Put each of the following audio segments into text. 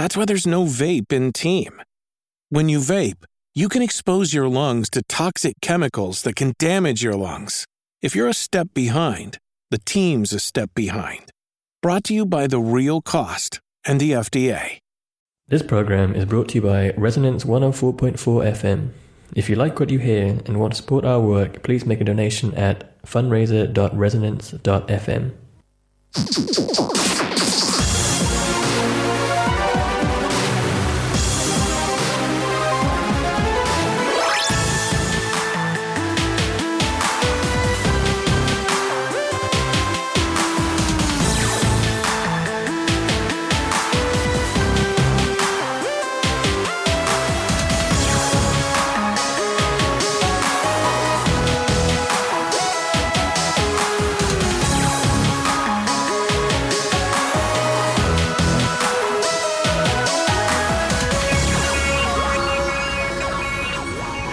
That's why there's no vape in team. When you vape, you can expose your lungs to toxic chemicals that can damage your lungs. If you're a step behind, the team's a step behind. Brought to you by The Real Cost and the FDA. This program is brought to you by Resonance 104.4 FM. If you like what you hear and want to support our work, please make a donation at fundraiser.resonance.fm.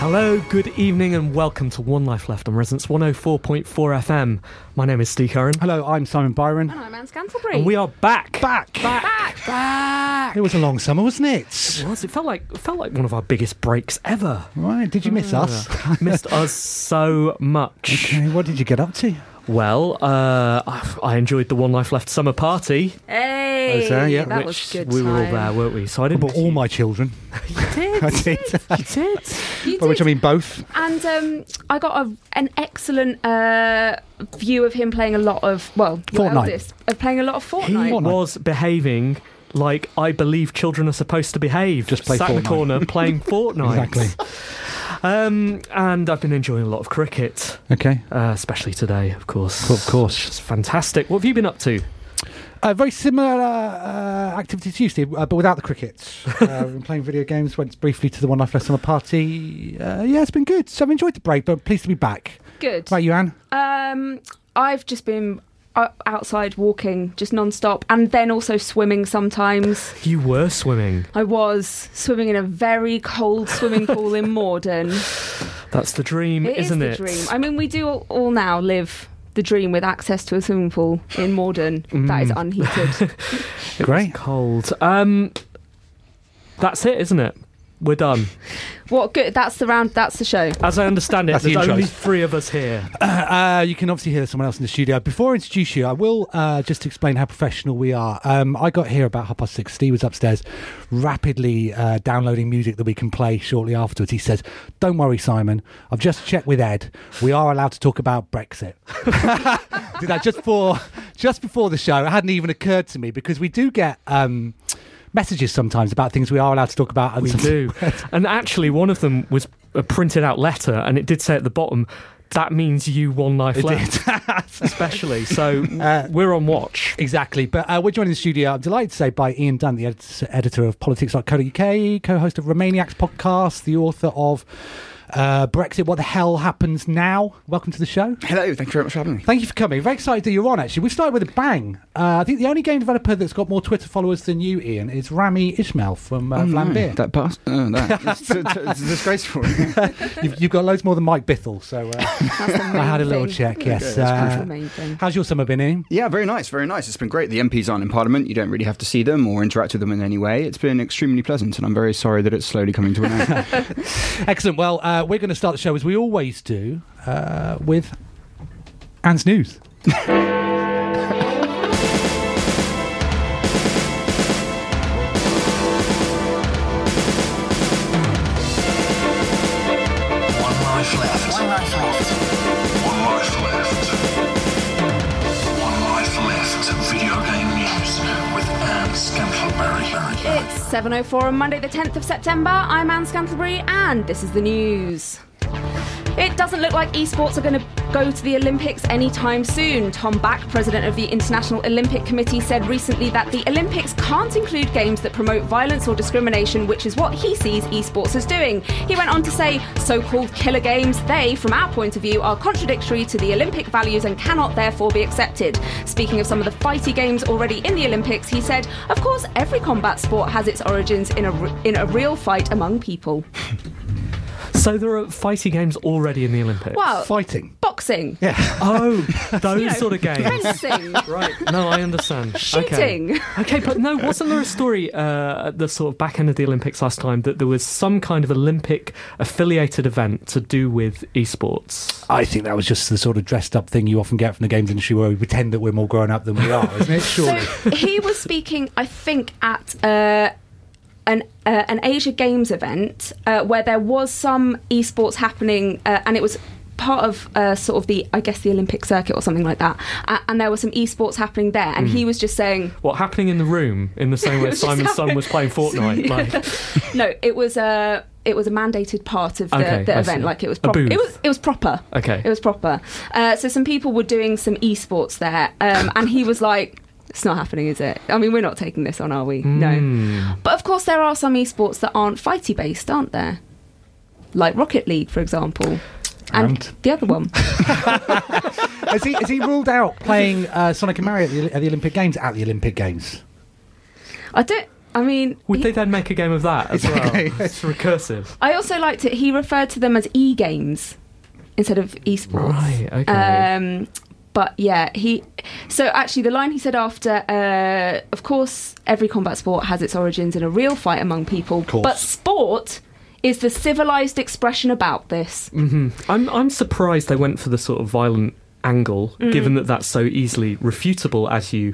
Hello, good evening, and welcome to One Life Left on Resonance 104.4 FM. My name is Steve Curran. Hello, I'm Simon Byron. And I'm Anne Scantlebury. And we are back. Back. back, back. It was a long summer, wasn't it? It was. It felt like it felt like one of our biggest breaks ever. Right. Did you miss ah. us? Missed us so much. Okay. What did you get up to? Well, uh, I, I enjoyed the One Life Left summer party, Hey, was there, yeah. that which was good. we were all there, weren't we? So I I didn't. brought all my children. You did. I did. You did. You By which I mean both. And um, I got a, an excellent uh, view of him playing a lot of well, Fortnite. eldest, of playing a lot of He Fortnite. Fortnite. was behaving like I believe children are supposed to behave. Just play Sat in the corner playing Fortnite. Exactly. Um, and I've been enjoying a lot of cricket, Okay. uh, especially today, of course. Of course. It's fantastic. What have you been up to? Uh, very similar uh, activity to you, Steve, uh, but without the cricket. uh, we've been playing video games. Went briefly to the One Life Left Summer party. Uh, yeah, it's been good. So I've enjoyed the break, but pleased to be back. Good. Right, you, Anne? Um, I've just been uh, outside walking just non-stop and then also swimming sometimes. You were swimming. I was swimming in a very cold swimming pool in Morden. That's the dream, It is isn't the it? dream. I mean, we do all, all now live the dream with access to a swimming pool in Morden that is Mm. unheated. Great. Cold. Um, that's it, isn't it? We're done. what good? That's the round. That's the show. As I understand it, That's the there's only three of us here. Uh, you can obviously hear someone else in the studio. Before I introduce you, I will uh, just explain how professional we are. Um, I got here about half past six. Steve was upstairs rapidly uh, downloading music that we can play shortly afterwards. He says, Don't worry, Simon. I've just checked with Ed. We are allowed to talk about Brexit. Did that just for just before the show. It hadn't even occurred to me because we do get. Um, Messages sometimes about things we are allowed to talk about. And We do. and actually, one of them was a printed out letter, and it did say at the bottom, that means you one life It left, especially. So Uh, we're on watch. Exactly. But uh, we're joined in the studio, I'm delighted to say, by Ian Dunt, the editor, editor of politics.co.uk, co host of Remainiacs podcast, the author of uh, Brexit What the Hell Happens Now. Welcome to the show. Hello, thank you very much for having me. Thank you for coming. Very excited that you're on, actually. We've started with a bang. Uh, I think the only game developer that's got more Twitter followers than you, Ian, is Rami Ismail from uh, Oh, no, That past, oh, that. It's, it's, it's disgraceful. You've, you've got loads more than Mike Bithell, so uh, That's the main I had a little check, yes. That's Uh, the how's your summer been, Ian? yeah, very nice, very nice. It's been great. The MPs aren't in Parliament. You don't really have to see them or interact with them in any way. It's been extremely pleasant, and I'm very sorry that it's slowly coming to an end. Excellent. Well, uh, we're going to start the show as we always do uh, with Anne's news. 7.04 on Monday, the 10th of September. I'm Anne Scantlebury, and this is the news. It doesn't look like esports are going to go to the Olympics anytime soon. Tom Bach, president of the International Olympic Committee, said recently that the Olympics can't include games that promote violence or discrimination, which is what he sees esports as doing. He went on to say, so called killer games, they, from our point of view, are contradictory to the Olympic values and cannot therefore be accepted. Speaking of some of the fighty games already in the Olympics, he said, of course, every combat sport has its origins in a, in a real fight among people. So there are fighty games already in the Olympics. Well, Fighting. boxing, Yeah. oh, those you know, sort of games. fencing, Right. No, I understand. shooting. Okay. okay, but no, wasn't there a story uh, at the sort of back end of the Olympics last time that there was some kind of Olympic affiliated event to do with esports? I think that was just the sort of dressed up thing you often get from the games industry where we pretend that we're more grown up than we are, isn't it? Surely. So he was speaking, I think, at uh, an uh, an Asia Games event uh, where there was some esports happening, uh, and it was part of uh, sort of the, I guess, the Olympic circuit or something like that. Uh, and there was some esports happening there, and he was just saying, What happening in the room in the same way Simon's son was playing Fortnite? Like, no, it was a. It was a mandated part of the, Okay, the event. see. Like it was booth. It was. It was proper. Okay. It was proper. Uh, so some people were doing some esports there, um, and he was like, "It's not happening, is it? I mean, we're not taking this on, are we? Hmm. No." But of course, there are some esports that aren't fighty based, aren't there? Like Rocket League, for example, and, And? the other one. has, he, has he ruled out playing uh, Sonic and Mario at the, at the Olympic Games? At the Olympic Games? I don't. I mean, would he- they then make a game of that as well? It's recursive. I also liked it. He referred to them as e games instead of esports. Right, okay. Um, but yeah, he. So actually, the line he said after, uh, of course, every combat sport has its origins in a real fight among people, course. but sport is the civilized expression about this. I'm I'm surprised they went for the sort of violent angle, Mm. given that that's so easily refutable, as you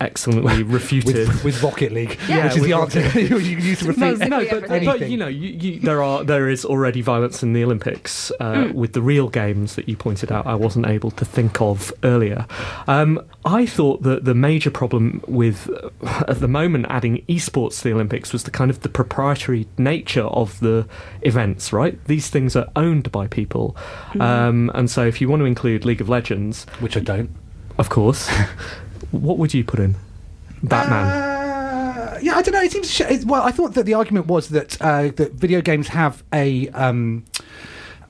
excellently refuted. With, with Rocket League, Yeah. which is the answer you can use to refute no, no, Every- but, but you know, you, you, there are there is already violence in the Olympics uh, Mm. with the real games that you pointed out. I wasn't able to think of earlier. Um, I thought that the major problem with at the moment adding esports to the Olympics was the kind of the proprietary nature of the events. Right, these things are owned by people, Mm. um, and so if you want to include League of Legends, which I don't. of course, what would you put in? Batman. Uh, yeah, I don't know. It seems sh- it, well. I thought that the argument was that uh, that video games have a um,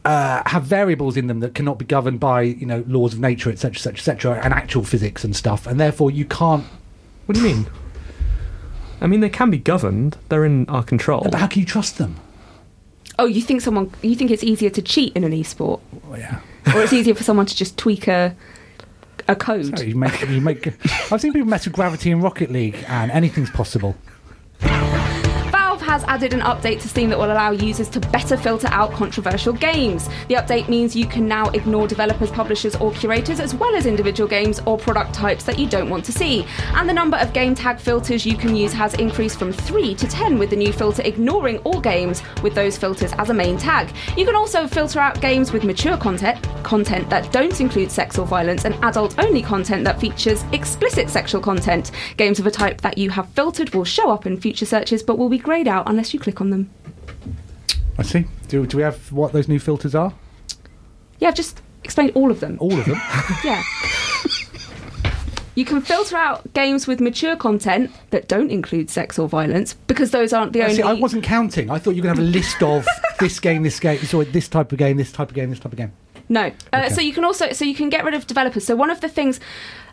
uh, have variables in them that cannot be governed by you know laws of nature, etc., etc., etc., and actual physics and stuff, and therefore you can't. What do you mean? I mean, they can be governed. They're in our control. But how can you trust them? Oh, you think someone? You think it's easier to cheat in an esport, Well, yeah. or it's easier for someone to just tweak a a code? You make you make. I've seen people mess with gravity in Rocket League, and anything's possible. Has added an update to Steam that will allow users to better filter out controversial games. The update means you can now ignore developers, publishers, or curators, as well as individual games or product types that you don't want to see. And the number of game tag filters you can use has increased from 3 to 10 with the new filter ignoring all games with those filters as a main tag. You can also filter out games with mature content, content that don't include sex or violence, and adult only content that features explicit sexual content. Games of a type that you have filtered will show up in future searches but will be greyed out unless you click on them. I see. Do, do we have what those new filters are? Yeah, I've just explained all of them. All of them. Yeah. You can filter out games with mature content that don't include sex or violence because those aren't the I only. see, I wasn't counting. I thought you were going to have a list of this game, this game, so this type of game, this type of game, this type of game. No. Uh, Okay. So you can also so you can get rid of developers. So one of the things.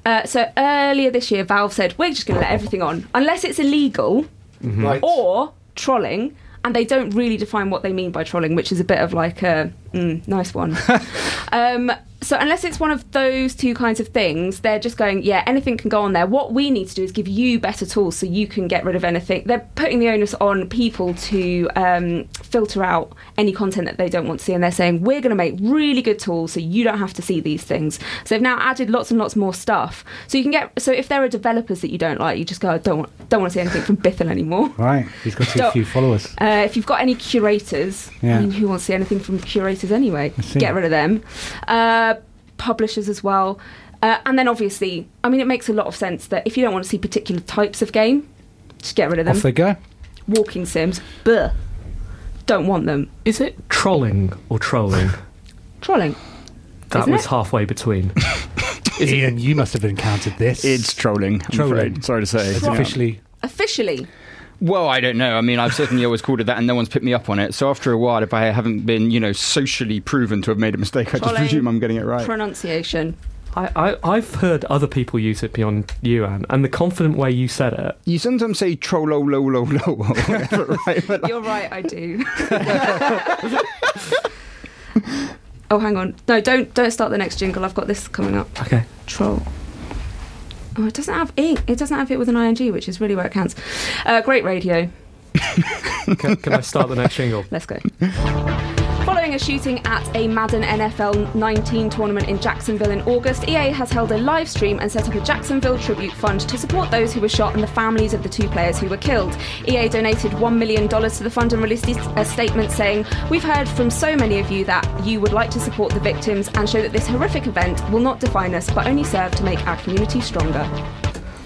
Uh, so earlier this year, Valve said we're just going to let everything on unless it's illegal Right. or trolling. And they don't really define what they mean by trolling, which is a bit of like a mm, nice one. um, so unless it's one of those two kinds of things, they're just going, yeah, anything can go on there. What we need to do is give you better tools so you can get rid of anything. They're putting the onus on people to um, filter out any content that they don't want to see, and they're saying we're going to make really good tools so you don't have to see these things. So they've now added lots and lots more stuff. So you can get. So if there are developers that you don't like, you just go, I don't want, don't want to see anything from Bithell anymore. Right. He's got a few followers. Uh, if you've got any curators, Yeah. I mean, who wants to see anything from curators anyway? Get rid of them. Uh, publishers as well. Uh, and then obviously, I mean, it makes a lot of sense that if you don't want to see particular types of game, just get rid of them. Off they go. walking sims. Buh. Don't want them. Is it trolling or trolling? Trolling. That Isn't was it? halfway between. Is it- Ian, you must have encountered this. It's trolling. I'm Trolling. afraid. Sorry to say. It's Yeah. officially. Officially. Well, I don't know. I mean, I've certainly always called it that, and no one's picked me up on it. So after a while, if I haven't been, you know, socially proven to have made a mistake, I just Trolling. presume I'm getting it right. Pronunciation. I, I, I've heard other people use it beyond you, Anne, and the confident way you said it. You sometimes say trollo lo lo lo or whatever, right? But like, You're right, I do. oh, hang on. No, don't don't start the next jingle. I've got this coming up. Okay. Troll. Oh, it doesn't have ing. It doesn't have it with an ing, which is really where it counts. Uh, great radio. Can, can I start the next jingle? Let's go. Following a shooting at a Madden NFL 19 tournament in Jacksonville in August, EA has held a live stream and set up a Jacksonville tribute fund to support those who were shot and the families of the two players who were killed. EA donated $1 million to the fund and released a statement saying, We've heard from so many of you that you would like to support the victims and show that this horrific event will not define us but only serve to make our community stronger.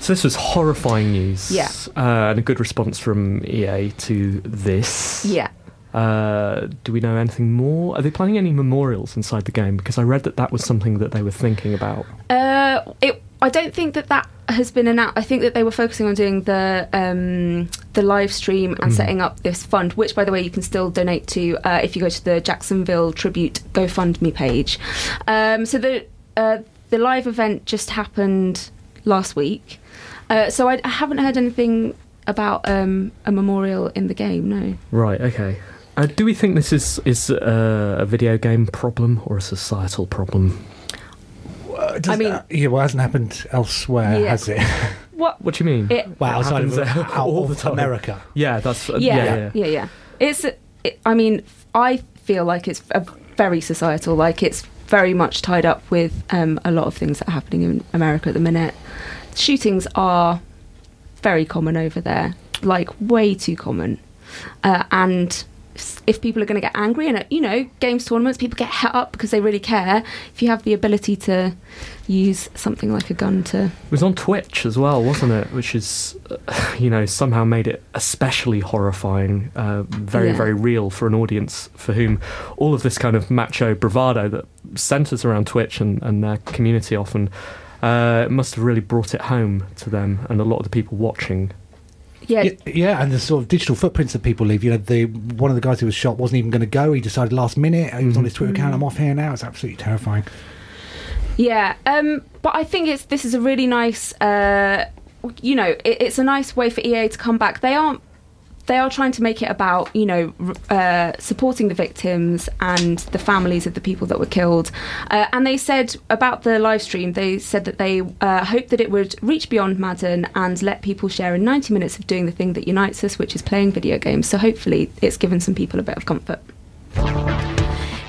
So this was horrifying news. Yeah. Uh, and a good response from EA to this. Yeah. Uh, do we know anything more? Are they planning any memorials inside the game? Because I read that that was something that they were thinking about. Uh, it. I don't think that that has been announced. I think that they were focusing on doing the um, the live stream and setting up this fund, which, by the way, you can still donate to uh, if you go to the Jacksonville Tribute GoFundMe page. Um, so the uh, the live event just happened last week. Uh, so I, I haven't heard anything about um, a memorial in the game. No. Right. Okay. Uh, do we think this is is uh, a video game problem or a societal problem? Uh, does- I mean- uh, yeah, well, it hasn't happened elsewhere, Yeah. has it? What? What do you mean? It, well, outside of, happens out all of the time. America. yeah, that's uh, yeah, yeah, yeah, yeah. yeah, It's. It, I mean, I feel like it's a very societal. Like it's very much tied up with um, a lot of things that are happening in America at the minute. Shootings are very common over there, like way too common. Uh, and if people are going to get angry, and you know, games tournaments, people get het up because they really care. If you have the ability to use something like a gun to It was on Twitch as well, wasn't it? Which is, uh, you know, somehow made it especially horrifying, uh, very, Yeah. very real for an audience for whom all of this kind of macho bravado that centres around Twitch and, and their community often uh, must have really brought it home to them and a lot of the people watching. Yeah, Yeah, yeah, and the sort of digital footprints that people leave. You know, the one of the guys who was shot wasn't even going to go. He decided last minute. He was on his Twitter account. I'm off here now. It's absolutely terrifying. Yeah, um, but I think it's this is a really nice, uh, you know, it, it's a nice way for EA to come back. They aren't. They are trying to make it about, you know, uh, supporting the victims and the families of the people that were killed. Uh, and they said about the live stream, they said that they uh, hoped that it would reach beyond Madden and let people share in 90 minutes of doing the thing that unites us, which is playing video games. So hopefully, it's given some people a bit of comfort.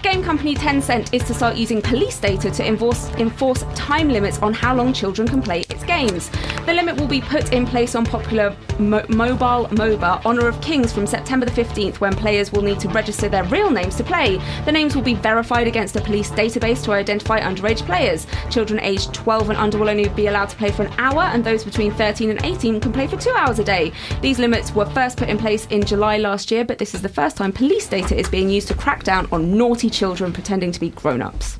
Game company Tencent is to start using police data to enforce, enforce time limits on how long children can play its games. The limit will be put in place on popular mo- mobile MOBA Honor of Kings from September the 15th, when players will need to register their real names to play. The names will be verified against a police database to identify underage players. Children aged 12 and under will only be allowed to play for an hour, and those between 13 and 18 can play for two hours a day. These limits were first put in place in July last year, but this is the first time police data is being used to crack down on naughty children pretending to be grown ups.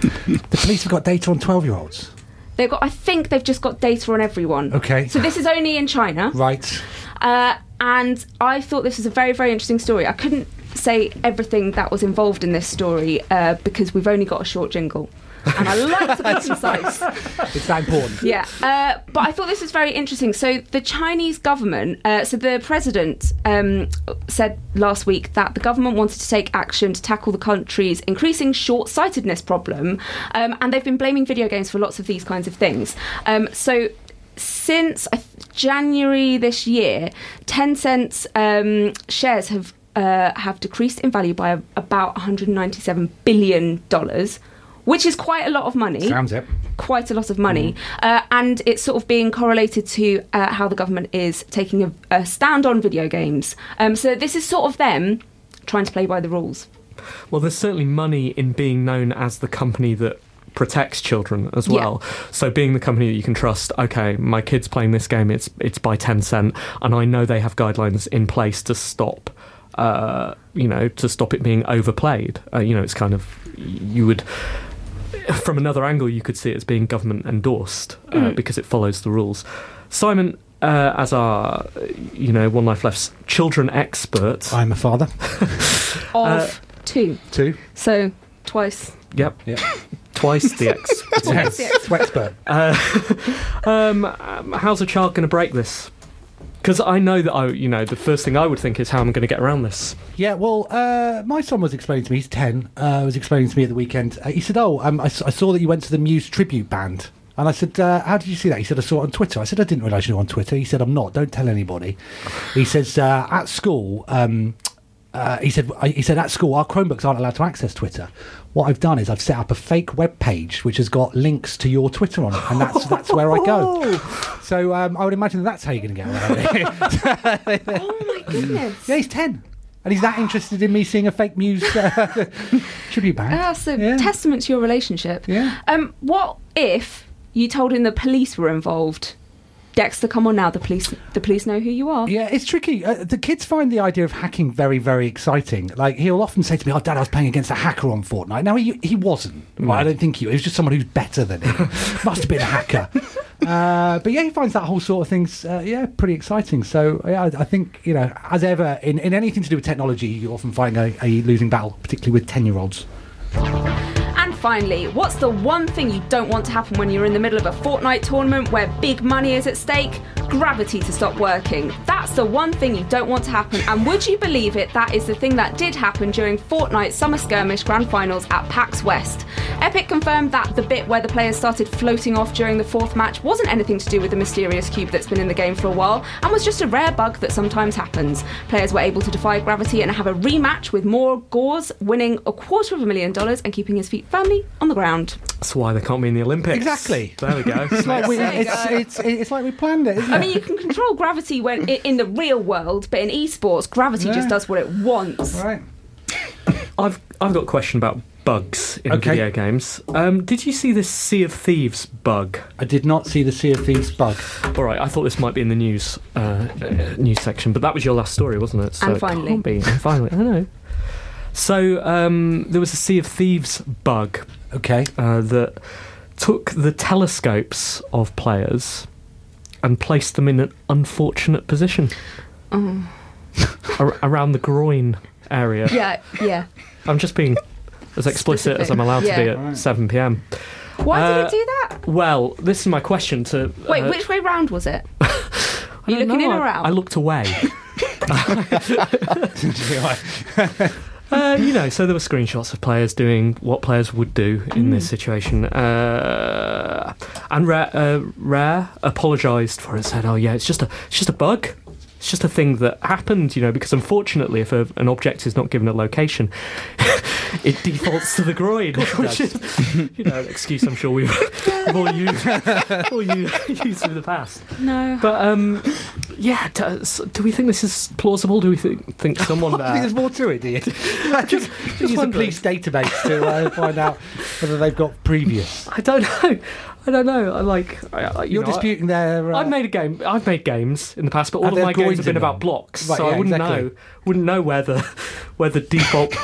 The police have got data on 12 year olds. They've got, I think they've just got data on everyone. Okay. So this is only in China. Right. Uh, and I thought this was a very, very interesting story. I couldn't say everything that was involved in this story uh, because we've only got a short jingle. And I like to be concise. It's that important. Yeah, uh, but I thought this was very interesting. So the Chinese government, uh, so the president um, said last week that the government wanted to take action to tackle the country's increasing short-sightedness problem, um, and they've been blaming video games for lots of these kinds of things. Um, so since January this year, Tencent's um, shares have uh, have decreased in value by a, about 197 billion dollars, which is quite a lot of money Sounds it. quite a lot of money, uh, and it's sort of being correlated to uh, how the government is taking a, a stand on video games. Um, so this is sort of them trying to play by the rules. Well, there's certainly money in being known as the company that protects children as well. So being the company that you can trust, okay, my kid's playing this game, it's it's by Tencent, and I know they have guidelines in place to stop. Uh, you know, to stop it being overplayed. Uh, you know, it's kind of you would from another angle, you could see it as being government endorsed uh, Mm. because it follows the rules. Simon, uh, as our, you know, One Life Left's children expert. I'm a father. Of Uh, two. Two. So twice. Yep. Yeah. Twice the ex. Yes. Sweatspurt. Uh, um, um, how's a child going to break this? Because I know that I, you know, the first thing I would think is how I'm going to get around this. Yeah, well, uh, my son was explaining to me, he's 10, uh, was explaining to me at the weekend. Uh, he said, Oh, um, I, I saw that you went to the Muse tribute band. And I said, uh, How did you see that? He said, I saw it on Twitter. I said, I didn't realise you were on Twitter. He said, I'm not. Don't tell anybody. He says, uh, At school, um, uh, he said, he said, at school, our Chromebooks aren't allowed to access Twitter. What I've done is I've set up a fake web page which has got links to your Twitter on it, and that's that's where I go. So um, I would imagine that's how you're going to get around it. Oh my goodness. Yeah, he's 10. And he's that interested in me seeing a fake Muse uh, tribute band. That's a Yeah. testament to your relationship. Yeah. Um, what if you told him the police were involved? Dexter, come on now. The police, the police know who you are. Yeah, it's tricky. Uh, the kids find the idea of hacking very, very exciting. Like he'll often say to me, "Oh, Dad, I was playing against a hacker on Fortnite." Now he he wasn't. Right? I don't think he. He was just someone who's better than him. Must have been a hacker. Uh, but yeah, he finds that whole sort of things, uh, yeah, pretty exciting. So yeah, I, I think you know, as ever in, in anything to do with technology, you often find a, a losing battle, particularly with ten-year-olds. And finally, what's the one thing you don't want to happen when you're in the middle of a Fortnite tournament where big money is at stake? Gravity to stop working. That's the one thing you don't want to happen. And would you believe it? That is the thing that did happen during Fortnite Summer Skirmish Grand Finals at PAX West. Epic confirmed that the bit where the players started floating off during the fourth match wasn't anything to do with the mysterious cube that's been in the game for a while and was just a rare bug that sometimes happens. Players were able to defy gravity and have a rematch with more Gauze winning a quarter of a million dollars and keeping his feet firmly on the ground. That's why they can't be in the Olympics. Exactly. There we go. It's like we, it's, it's, it's like we planned it, isn't it? I mean, you can control gravity when in the real world, but in esports, gravity Yeah. just does what it wants. right. I've I've got a question about bugs in Okay. video games. Um, did you see this Sea of Thieves bug? I did not see the Sea of Thieves bug. All right, I thought this might be in the news uh, uh, news section, but that was your last story, wasn't it? So And it finally. can't be. And finally, I know. So um, there was a Sea of Thieves bug Okay. uh, that took the telescopes of players and placed them in an unfortunate position Ar- around the groin area. Yeah, yeah. I'm just being as explicit as I'm allowed to be Yeah. at 7 p.m. Why Uh, did it do that? Well, this is my question to. Wait, uh, which way round was it? I you looking know, in or I- out? I looked away. Uh, you know, so there were screenshots of players doing what players would do in this situation. Uh, and Rare, uh, Rare apologised for it, said, "Oh yeah, it's just a, it's just a bug. It's just a thing that happened, you know, because unfortunately, if a, an object is not given a location, it defaults to the groin, which is, you know, an excuse I'm sure we've, we've all used, all used in the past. No. But um, yeah, do, do we think this is plausible? Do we think, think someone I think there's more to it, do you? just use a wondering. police database to uh, find out whether they've got previous. I don't know. I don't know. I like. I, I, you You're know, I- disputing their. Uh, I've made a game. I've made games in the past, but all of my have games have been in about them? blocks, Right, so I wouldn't exactly. know. Wouldn't know whether whether default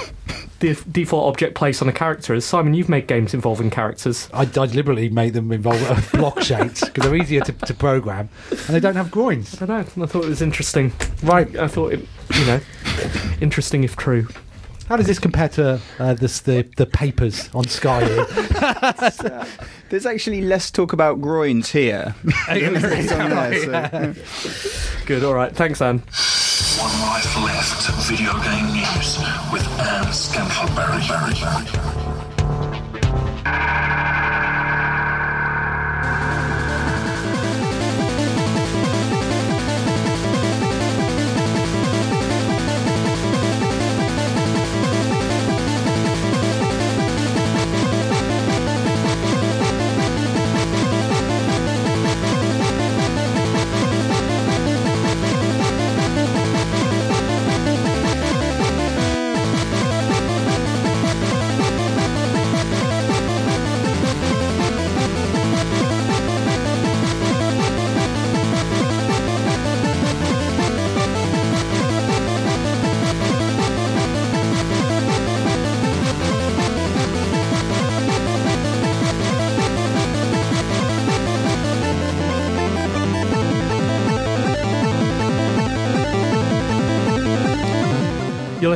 the default object placed on a character is. Simon, you've made games involving characters. I, I deliberately made them involve uh, block shapes because they're easier to, to program and they don't have groins. I don't know. I thought it was interesting. Right. I thought it, you know, interesting if true. How does this compare to uh, this, the the papers on Sky? There's actually less talk about groins here than there is on there. So. Good. All right. Thanks, Anne. One Life Left video game news with Anne Scantlebury.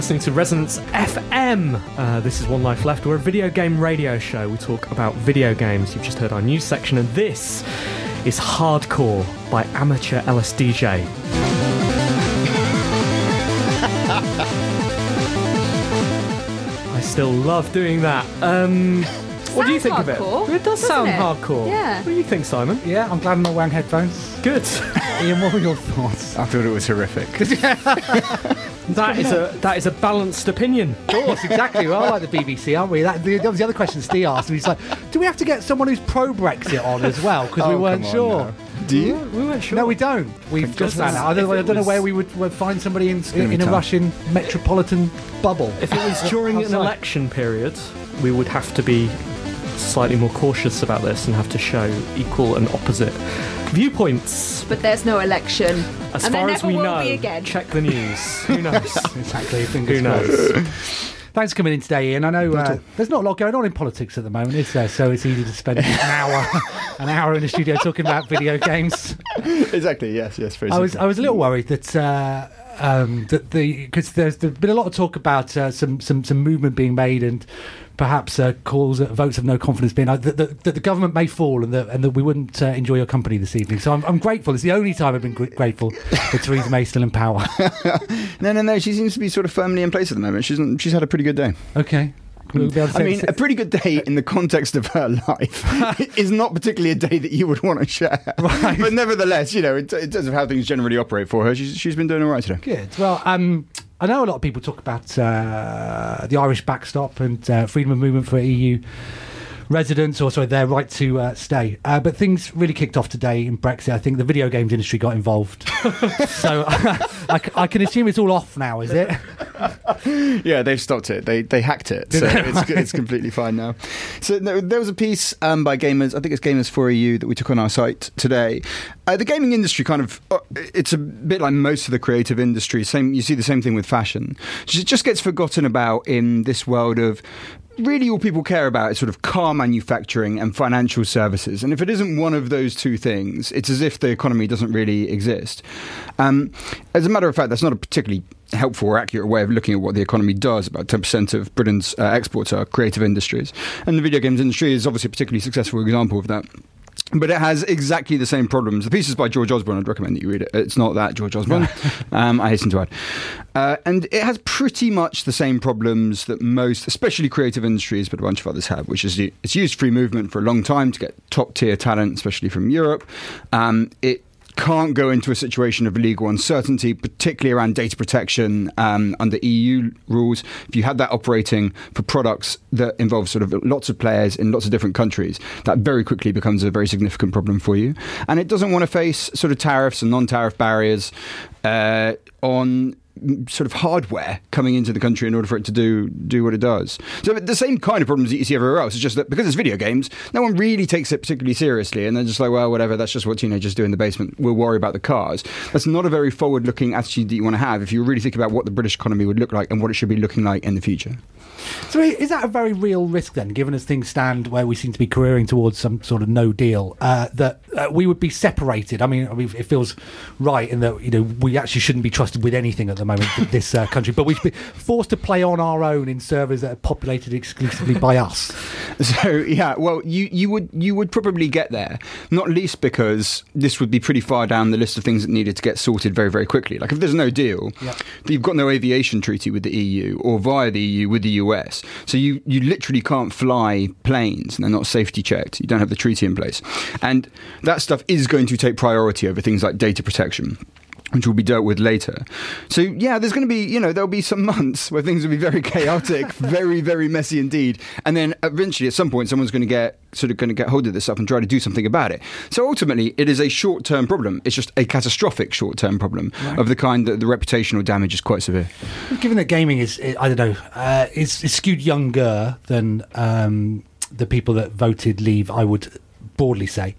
Listening to Resonance FM. Uh, this is One Life Left. We're a video game radio show. We talk about video games. You've just heard our news section, and this is Hardcore by Amateur LSDJ. I still love doing that. Um, what do you think Sounds of it? It does sound it? hardcore. Yeah. What do you think, Simon? Yeah, I'm glad I'm not wearing headphones. Good. Ian, what were your thoughts? I thought it was horrific. that is a that is a balanced opinion. Of course, exactly. We're all like the BBC, aren't we? That, the, that was the other question Steve asked. And he's like, do we have to get someone who's pro Brexit on as well? Because we Oh, weren't come on sure. now. Do you? We weren't sure. No, we don't. We've just found out. I don't, I don't know where we would, would find somebody in, in, in a. Russian metropolitan bubble. If it was during an election period, we would have to be slightly more cautious about this and have to show equal and opposite viewpoints. But there's no election. As and far there as never we know, be again. check the news. Who knows? Exactly. Who crossed. knows? Thanks for coming in today, Ian. I know uh, there's not a lot going on in politics at the moment, is there? So it's easy to spend an hour, an hour in the studio talking about video games. exactly. Yes. Yes. Very I was. I was a little worried that uh, um, that the because there's, there's been a lot of talk about uh, some some some movement being made and perhaps uh, calls uh, votes of no confidence being uh, that, that the government may fall and that and that we wouldn't uh, enjoy your company this evening. So I'm, I'm grateful. It's the only time I've been gr- grateful that Theresa May's still in power. no, no, no. She seems to be sort of firmly in place at the moment. She's she's had a pretty good day. okay. We'll be able to I mean, a pretty good day in the context of her life is not particularly a day that you would want to share. Right. But nevertheless, you know, in, in terms of how things generally operate for her, she's, she's been doing all right today. Good. Well, um, I know a lot of people talk about uh, the Irish backstop and uh, freedom of movement for EU residents, or sorry, their right to uh, stay. Uh, but things really kicked off today in Brexit. I think the video games industry got involved. so I can assume it's all off now, is it? Yeah, they've stopped it. They they hacked it, so it's, it's completely fine now. So no, there was a piece um, by Gamers, I think it's Gamers for EU that we took on our site today. Uh, the gaming industry kind of uh, it's a bit like most of the creative industry. Same, you see the same thing with fashion. It just gets forgotten about in this world of really all people care about is sort of car manufacturing and financial services. And if it isn't one of those two things, it's as if the economy doesn't really exist. Um, as a matter of fact, that's not a particularly helpful or accurate way of looking at what the economy does. About 10% of Britain's uh, exports are creative industries. And the video games industry is obviously a particularly successful example of that. But it has exactly the same problems. The piece is by George Osborne. I'd recommend that you read it. It's not that George Osborne. um, I hasten to add. Uh, and it has pretty much the same problems that most, especially creative industries, but a bunch of others have, which is it's used free movement for a long time to get top tier talent, especially from Europe. Um, it can't go into a situation of legal uncertainty, particularly around data protection um, under EU rules. If you had that operating for products that involve sort of lots of players in lots of different countries, that very quickly becomes a very significant problem for you. And it doesn't want to face sort of tariffs and non tariff barriers uh, on sort of hardware coming into the country in order for it to do do what it does. So the same kind of problems that you see everywhere else. It's just that because it's video games, no one really takes it particularly seriously, and they're just like, well, whatever. That's just what teenagers do in the basement. We'll worry about the cars. That's not a very forward-looking attitude that you want to have if you really think about what the British economy would look like and what it should be looking like in the future. So is that a very real risk then, given as things stand, where we seem to be careering towards some sort of no deal, uh, that uh, we would be separated? I mean, I mean, it feels right in that you know we actually shouldn't be trusted with anything at the moment this uh, country, but we'd be forced to play on our own in servers that are populated exclusively by us. So yeah, well, you, you would you would probably get there, not least because this would be pretty far down the list of things that needed to get sorted very very quickly. Like if there's no deal, Yep. you've got no aviation treaty with the EU or via the EU with the US, so you you literally can't fly planes and they're not safety checked. You don't have the treaty in place, and that stuff is going to take priority over things like data protection which will be dealt with later. So yeah, there's going to be, you know, there'll be some months where things will be very chaotic, very, very messy indeed. And then eventually at some point someone's going to get sort of going to get hold of this stuff and try to do something about it. So ultimately it is a short-term problem. It's just a catastrophic short-term problem of the kind that the reputational damage is quite severe. Given that gaming is, I don't know, uh, is, is skewed younger than um, the people that voted Leave, I would broadly say.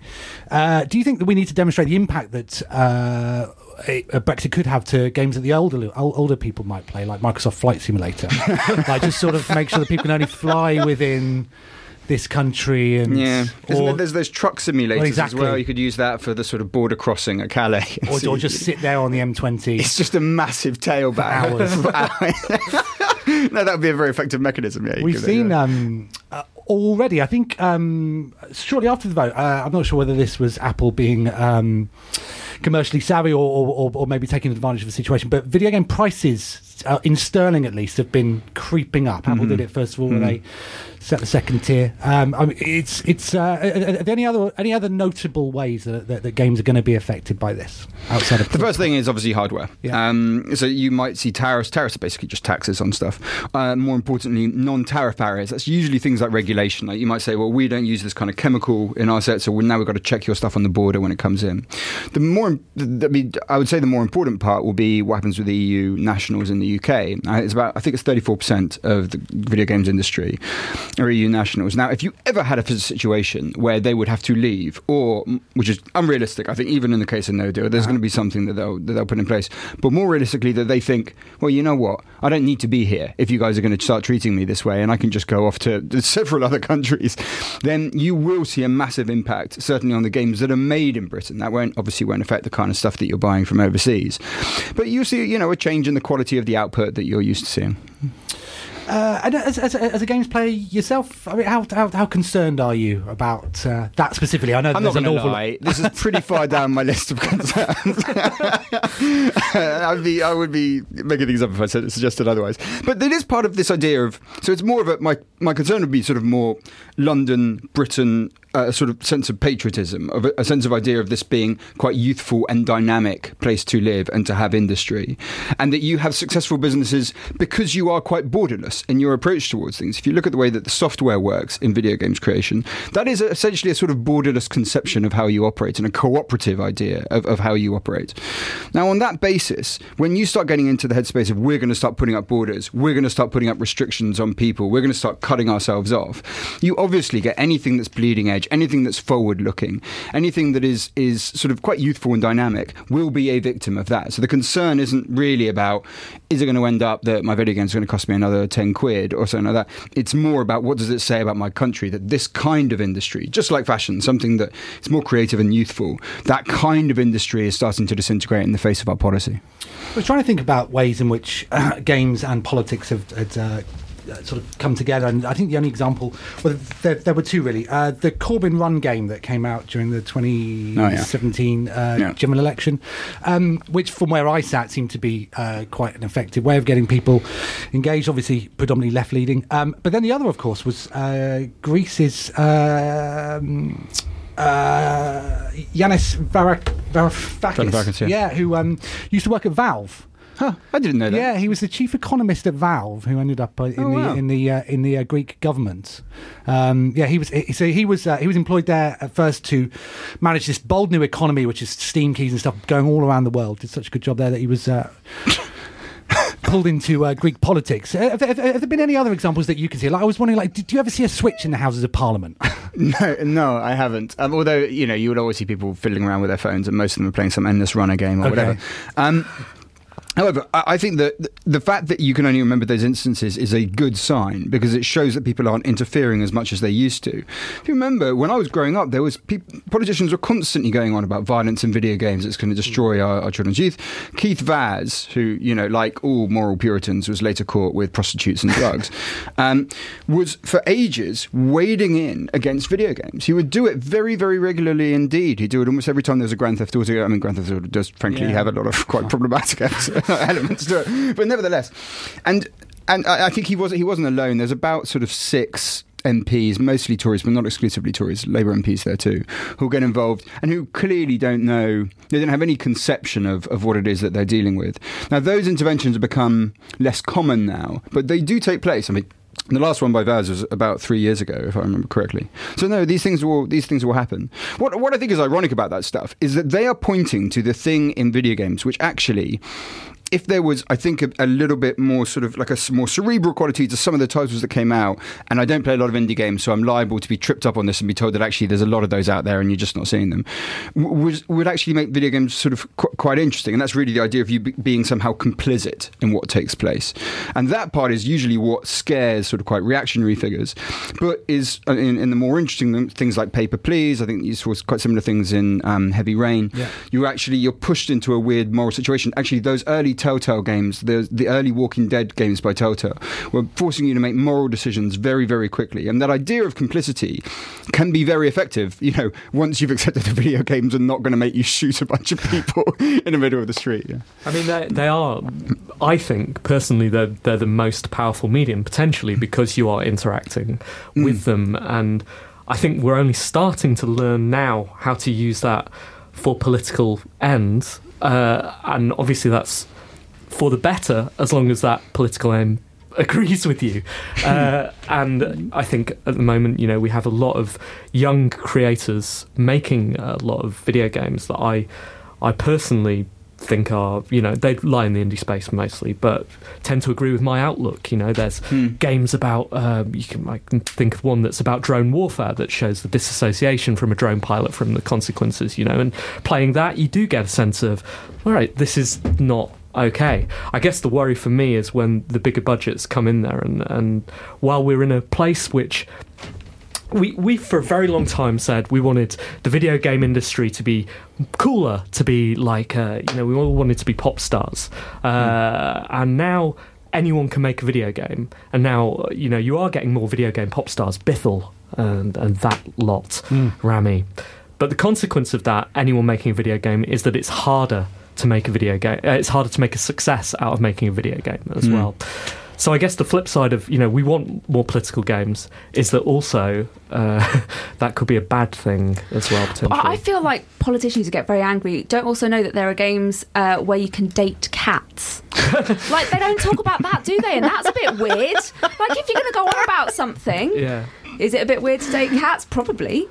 Uh, do you think that we need to demonstrate the impact that uh, a, a Brexit could have to games that the older older people might play, like Microsoft Flight Simulator? like just sort of make sure that people can only fly within this country and Yeah, or, there- there's those truck simulators Well, exactly. as well. You could use that for the sort of border crossing at Calais. or, or just sit there on the M20. It's just a massive tail back. hours. no, that would be a very effective mechanism. Yeah, We've could- seen yeah. um, already. I think um, shortly after the vote. Uh, I'm not sure whether this was Apple being um, commercially savvy or, or, or, maybe taking advantage of the situation. But video game prices, uh, in sterling at least, have been creeping up. Apple Mm-hmm. did it first of all when they set the second tier. Um, I mean, it's it's. Uh, are- are there any other any other notable ways that, that, that games are going to be affected by this outside of The first thing is obviously hardware. Yeah. Um, so you might see tariffs. Tariffs are basically just taxes on stuff. Uh, more importantly, non-tariff barriers. That's usually things like regulation. Like you might say, well, we don't use this kind of chemical in our set, so now we've got to check your stuff on the border when it comes in. The more, I mean, I would say the more important part will be what happens with EU nationals in the UK. Uh, it's about, I think it's 34% of the video games industry are EU nationals. Now, if you ever had a situation where they would have to leave, or which is unrealistic, I think even in the case of no deal, there's uh-huh. going to be something that they'll that they'll put in place. But more realistically, that they think, well, you know what, I don't need to be here if you guys are going to start treating me this way, and I can just go off to several other countries. Then you will see a massive impact, certainly on the games that are made in Britain. That won't obviously won't affect the kind of stuff that you're buying from overseas, but you see, you know, a change in the quality of the output that you're used to seeing. Uh, and as, as, as a games player yourself, I mean, how, how, how concerned are you about uh, that specifically? I know I'm there's not an going to awful lie. This is pretty far down my list of concerns. I'd be, I would be making things up if I said, suggested otherwise. But it is part of this idea of. So it's more of a my my concern would be sort of more London, Britain, a sort of sense of patriotism, of a, sense of idea of this being quite youthful and dynamic place to live and to have industry, and that you have successful businesses because you are quite borderless in your approach towards things. If you look at the way that the software works in video games creation, that is essentially a sort of borderless conception of how you operate and a cooperative idea of, of how you operate. Now, on that basis, when you start getting into the headspace of we're going to start putting up borders, we're going to start putting up restrictions on people, we're going to start cutting ourselves off, you obviously get anything that's bleeding edge, anything that's forward looking, anything that is is sort of quite youthful and dynamic will be a victim of that. So the concern isn't really about is it going to end up that my video game is going to cost me another 10 quid or something like that. It's more about what does it say about my country that this kind of industry, just like fashion, something that is more creative and youthful, that kind of industry is starting to disintegrate in the face of our policy. I was trying to think about ways in which uh, games and politics have, had uh, sort of come together, and I think the only example, well, there, there were two really. Uh, the Corbyn Run game that came out during the 2017 uh, Yeah. general election, um, which, from where I sat, seemed to be uh, quite an effective way of getting people engaged. Obviously, predominantly left leading. Um, but then the other, of course, was uh, Greece's. Um, uh, Yanis Varoufakis, Varoufakis, yeah. yeah, who um, used to work at Valve. Huh, I didn't know that. Yeah, he was the chief economist at Valve, who ended up uh, in Oh, the wow. in the uh, in the uh, Greek government. Um, yeah, he was. he- So he was uh, he was employed there at first to manage this bold new economy, which is Steam keys and stuff going all around the world. Did such a good job there that he was. Uh, Pulled into uh, Greek politics. Uh, have, have- have there been any other examples that you can see? Like, I was wondering, like, did you ever see a switch in the Houses of Parliament? No, no, I haven't. Um, although you know, you would always see people fiddling around with their phones, and most of them are playing some endless runner game or Okay. whatever. Um, However, I I think that the fact that you can only remember those instances is a good sign because it shows that people aren't interfering as much as they used to. If you remember, when I was growing up, there was politicians were constantly going on about violence in video games. It's going to destroy our, our children's youth. Keith Vaz, who you know, like all moral Puritans, was later caught with prostitutes and drugs, um, was for ages wading in against video games. He would do it very, very regularly indeed. He'd do it almost every time there was a Grand Theft Auto. I mean, Grand Theft Auto does frankly Yeah. have a lot of quite problematic elements to it, but nevertheless, and and I I think he was he wasn't alone. There's about sort of six. MPs, mostly Tories, but not exclusively Tories, Labour MPs there too, who get involved and who clearly don't know, they don't have any conception of, of what it is that they're dealing with. Now, those interventions have become less common now, but they do take place. I mean, the last one by Vaz was about three years ago, if I remember correctly. So no, these things will these things will happen. What what I think is ironic about that stuff is that they are pointing to the thing in video games which actually if there was, I think, a, a little bit more sort of like a more cerebral quality to some of the titles that came out, and I don't play a lot of indie games, so I'm liable to be tripped up on this and be told that actually there's a lot of those out there and you're just not seeing them, w- was, would actually make video games sort of qu- quite interesting. And that's really the idea of you be- being somehow complicit in what takes place. And that part is usually what scares sort of quite reactionary figures, but is uh, in, in the more interesting things like Paper Please, I think you saw quite similar things in um, Heavy Rain. Yeah. You're actually you're pushed into a weird moral situation. Actually, those early Telltale games, the the early Walking Dead games by Telltale, were forcing you to make moral decisions very very quickly. And that idea of complicity can be very effective. You know, once you've accepted the video games are not going to make you shoot a bunch of people in the middle of the street. Yeah. I mean, they, they are. I think personally, they're they're the most powerful medium potentially because you are interacting with them, and I think we're only starting to learn now how to use that for political ends, uh, and obviously that's for the better as long as that political aim agrees with you. Uh, and I think at the moment, you know, we have a lot of young creators making a lot of video games that I, I personally think are, you know, they lie in the indie space mostly, but tend to agree with my outlook. You know, there's games about, um, you can, I can think of one that's about drone warfare that shows the disassociation from a drone pilot from the consequences, you know, and playing that, you do get a sense of, all right, this is not okay. I guess the worry for me is when the bigger budgets come in there, and, and while we're in a place which we we for a very long time said we wanted the video game industry to be cooler, to be like uh, you know we all wanted to be pop stars, uh, and now anyone can make a video game, and now you know you are getting more video game pop stars, Bithell and and that lot, Rami. But the consequence of that, anyone making a video game, is that it's harder to make a video game. Uh, it's harder to make a success out of making a video game as well. So I guess the flip side of you know we want more political games is that also uh, that could be a bad thing as well potentially. I I feel like politicians who get very angry don't also know that there are games uh, where you can date cats. like they don't talk about that, do they? And that's a bit weird. Like if you're going to go on about something, yeah. is it a bit weird to date cats? Probably.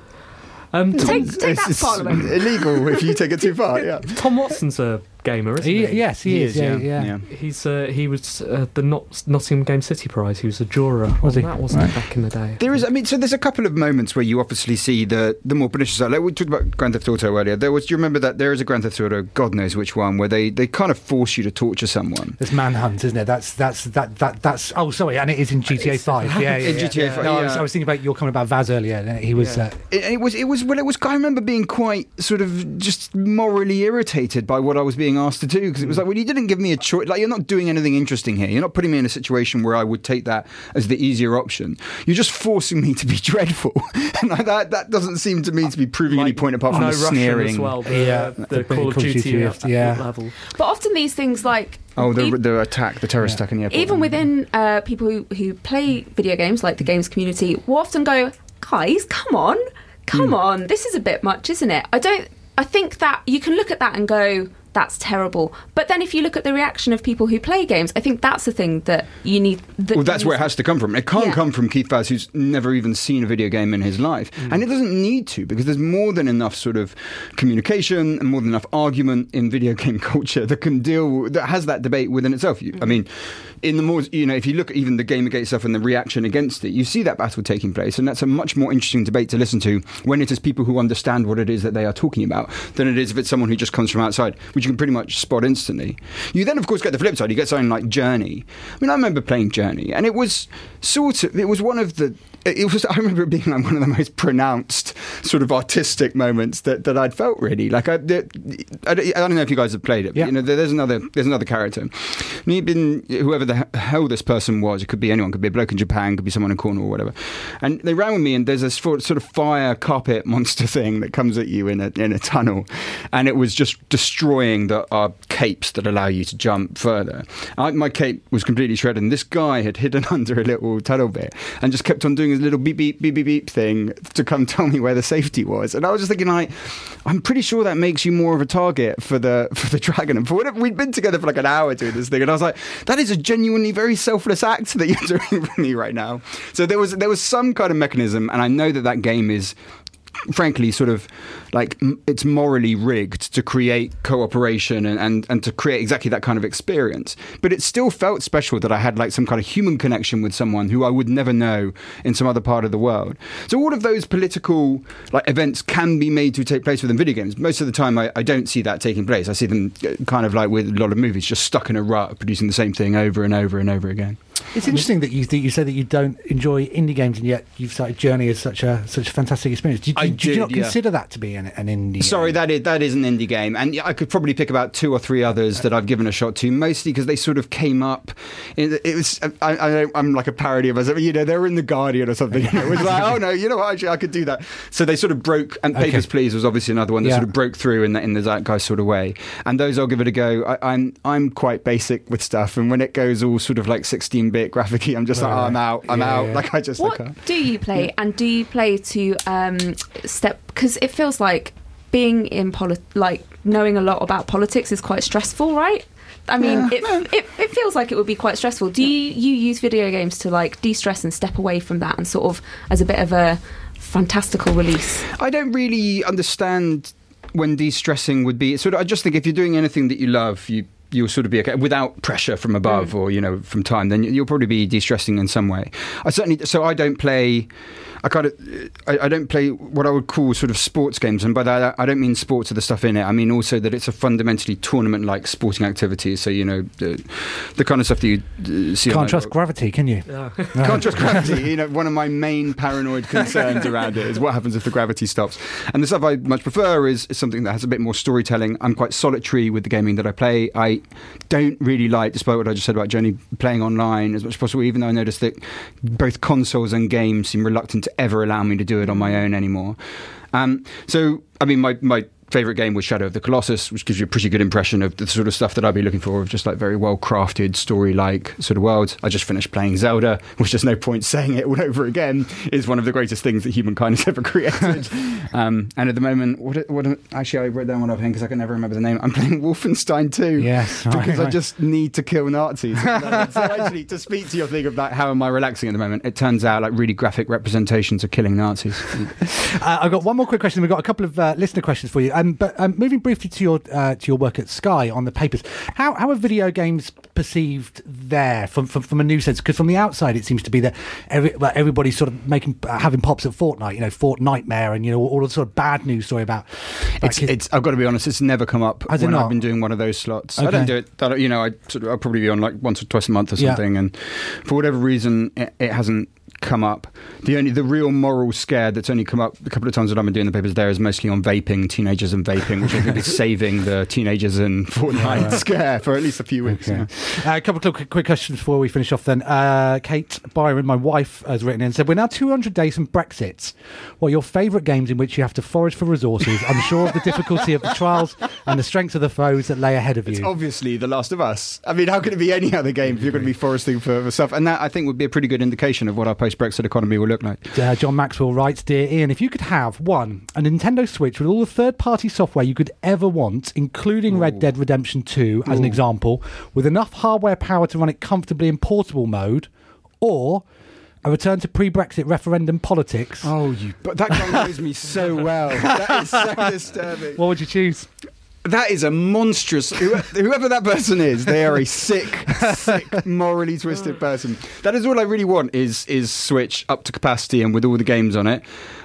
Um, Tom, Take, take It's- that it's Parliament. illegal if you take it too far. Yeah. Tom Watson's a gamer, isn't He, he? yes, he, is. Yeah, yeah. yeah. He's uh, he was uh, the Not- Nottingham Game City Prize. He was a juror. Was on he? That wasn't back in the day. There is, I mean, so there's a couple of moments where you obviously see the the more pernicious side. Like we talked about Grand Theft Auto earlier. There was, do you remember that there is a Grand Theft Auto, God knows which one, where they, they kind of force you to torture someone. There's Manhunt, isn't it? That's that's that that that's. Oh, sorry, and it is in GTA Five. Yeah, yeah, In yeah. GTA five, No, I, was. I was thinking about your comment about Vaz earlier. He was. Yeah. Uh, It, it was, it was, well, it was. I remember being quite sort of just morally irritated by what I was being asked to do because it was like, well, you didn't give me a choice. Like, you're not doing anything interesting here. You're not putting me in a situation where I would take that as the easier option. You're just forcing me to be dreadful, and like, that that doesn't seem to me to be proving any point apart from no the Russian sneering. as well. The, Yeah. the, The Call of Duty, Rift, uh, yeah. level. But often these things like Oh, the, ev- the attack, the terrorist attack in the airport. even within uh, people who, who play video games, like the games community, will often go, guys, come on, come Hmm. on, this is a bit much, isn't it? I don't. I think that you can look at that and go, that's terrible. But then if you look at the reaction of people who play games, I think that's the thing that you need. That Well, that's where it has to come from. It can't Yeah. come from Keith Vaz, who's never even seen a video game in his life. Mm. And it doesn't need to, because there's more than enough sort of communication and more than enough argument in video game culture that can deal, that has that debate within itself. You, I mm. mean, in the more, you know, if you look at even the Gamergate stuff and the reaction against it, you see that battle taking place. And that's a much more interesting debate to listen to when it is people who understand what it is that they are talking about than it is if it's someone who just comes from outside, which you can pretty much spot instantly. You then, of course, get the flip side. You get something like Journey. I mean, I remember playing Journey, and it was sort of, it was one of the, it was, I remember it being like one of the most pronounced sort of artistic moments that, that I'd felt really. Like, I, the, I, don't- I don't know if you guys have played it, but, Yeah. you know, there- there's another, there's another character. And been, whoever the hell this person was, it could be anyone, could be a bloke in Japan, could be someone in Cornwall or whatever. And they ran with me, and there's this sort sort of fire carpet monster thing that comes at you in a, in a tunnel. And it was just destroying the uh, capes that allow you to jump further. I, my cape was completely shredded, and this guy had hidden under a little tunnel bit and just kept on doing his little beep, beep, beep, beep, beep thing to come tell me where the safety was. And I was just thinking, like, I'm pretty sure that makes you more of a target for the for the dragon. And for whatever, we'd been together for like an hour doing this thing, and I was like, that is a genuinely very selfless act that you're doing for me right now. So there was there was some kind of mechanism, and I know that that game is frankly sort of like it's morally rigged to create cooperation and, and and to create exactly that kind of experience. But it still felt special that I had like some kind of human connection with someone who I would never know in some other part of the world. So all of those political like events can be made to take place within video games. Most of the time, I, I don't see that taking place. I see them uh, kind of like with a lot of movies, just stuck in a rut, producing the same thing over and over and over again. It's interesting that you that you say that you don't enjoy indie games, and yet you've started Journey as such a such a fantastic experience. Did, I did you not yeah. consider that to be an, an indie? Sorry, game? that is that is an indie game, and I could probably pick about two or three others that I've given a shot to, mostly because they sort of came up. In, it was I, I, I'm like a parody of myself. You know, they were in the Guardian or something. You know, it was like, oh no, you know what? Actually, I could do that. So they sort of broke. And Okay. Papers Please was obviously another one that Yeah. sort of broke through in the, in the zeitgeist sort of way. And those I'll give it a go. I, I'm I'm quite basic with stuff, and when it goes all sort of like 16-bit graphicy, I'm just like, oh, I'm out. I'm Yeah, out. yeah. Like I just What I can't. do you play, and do you play to um, step? Because it feels like being in poli- like knowing a lot about politics is quite stressful, right? I mean, it, it it feels like it would be quite stressful. Do you you use video games to like de-stress and step away from that, and sort of as a bit of a fantastical release? I don't really understand when de-stressing would be. Sort of, I just think if you're doing anything that you love, you you'll sort of be okay without pressure from above mm. or you know from time. Then you'll probably be de-stressing in some way. I certainly. So I don't play. I kind of. I, I don't play what I would call sort of sports games, and by that I don't mean sports with the stuff in it. I mean also that it's a fundamentally tournament-like sporting activity. So you know the the kind of stuff that you uh, see. on, Can't like, trust gravity, can you? can't trust gravity. You know, one of my main paranoid concerns around it is what happens if the gravity stops. And the stuff I much prefer is, is something that has a bit more storytelling. I'm quite solitary with the gaming that I play. I don't really like, despite what I just said about Journey, playing online as much as possible. Even though I notice that both consoles and games seem reluctant to ever allow me to do it on my own anymore. Um, so, I mean, my my favorite game was Shadow of the Colossus, which gives you a pretty good impression of the sort of stuff that I'd be looking for, of just like very well crafted, story like sort of worlds. I just finished playing Zelda, which there's no point saying it all over again, is one of the greatest things that humankind has ever created. um, and at the moment, what, what actually, I wrote down one offhand because I can never remember the name. I'm playing Wolfenstein 2 Yes, right, because I right. just need to kill Nazis. so actually, to speak to your thing about how am I relaxing at the moment, it turns out like really graphic representations of killing Nazis. Uh, I've got one more quick question. We've got a couple of uh, listener questions for you. Um, but um, moving briefly to your uh, to your work at Sky on the papers, how how are video games perceived there from from, from a new sense? Because from the outside, it seems to be that every, well, everybody's sort of making uh, having pops at Fortnite, you know, Fort Nightmare, and you know all the sort of bad news story about. about It's, kids- it's. I've got to be honest. It's never come up Has when? I've been doing one of those slots. I don't do it. Don't- you know, I sort of, I'll probably be on like once or twice a month or Yeah. something, and for whatever reason, it, it hasn't come up. The only the real moral scare that's only come up a couple of times that I've been doing the papers there is mostly on vaping, teenagers and vaping, which I think is saving the teenagers and Fortnite scare for at least a few weeks. Okay. yeah. Uh, a couple of quick, quick questions before we finish off then. Uh, Kate Byron, my wife, has written in and said, We're now 200 days from Brexit. What are your favourite games in which you have to forage for resources, I'm sure of the difficulty of the trials and the strength of the foes that lay ahead of It's you? obviously The Last of Us. I mean, how could it be any other game if you're going to be foresting for, for stuff? And that, I think, would be a pretty good indication of what our post Brexit economy will look like. Uh, John Maxwell writes, Dear Ian, if you could have one, a Nintendo Switch with all the third party software you could ever want, including Red Dead Redemption 2 as an example, with enough hardware power to run it comfortably in portable mode, or a return to pre Brexit referendum politics, Oh, you! But that guy knows me so well. That is so disturbing. what would you choose? That is a monstrous. Whoever that person is, they are a sick, sick, morally twisted person. That is all I really want. Is is Switch up to capacity and with all the games on it.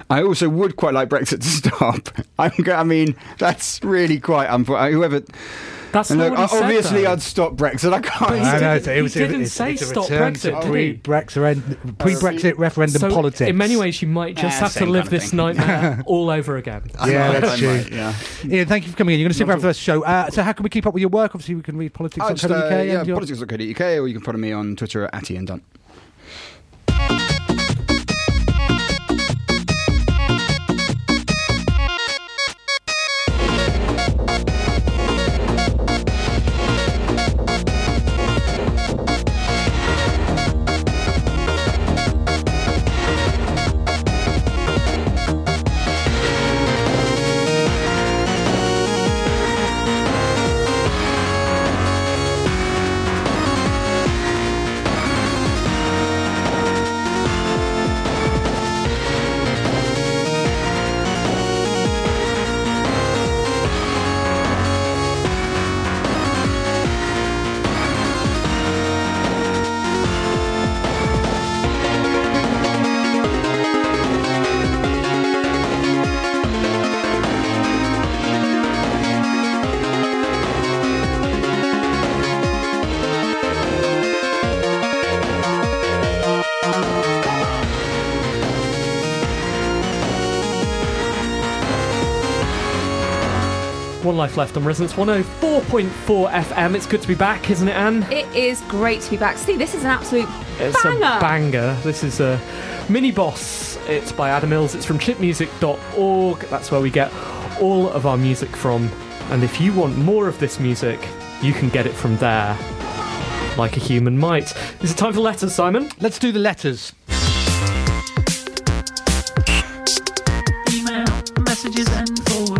I also would quite like Brexit to stop. I'm, I mean, that's really quite unfortunate. Whoever. That's and not look, what he said, obviously, though. I'd stop Brexit. I can't. He I know, didn't- it's- he it was- it didn't was- say it's a stop return Brexit, to did he? Pre-Brexit, pre-Brexit referendum so politics. In many ways, you might just Ah, have to live kind of this thing. nightmare all over again. Yeah, that's true. Yeah. Ian, thank you for coming in. You're going to stick around for the rest of the show. Uh, so, how can we keep up with your work? Obviously, we can read politics.co.uk. Oh, uh, yeah, and your- politics.co.uk, or you can follow me on Twitter at Ian Dunt. Life Left on Resonance 104.4 FM. It's good to be back, isn't it, Anne? It is great to be back. See, this is an absolute It's banger. a banger. This is a mini boss. It's by Adam Mills. It's from chipmusic.org. That's where we get all of our music from. And if you want more of this music, you can get it from there. Like a human might. Is it time for letters, Simon? Let's do the letters.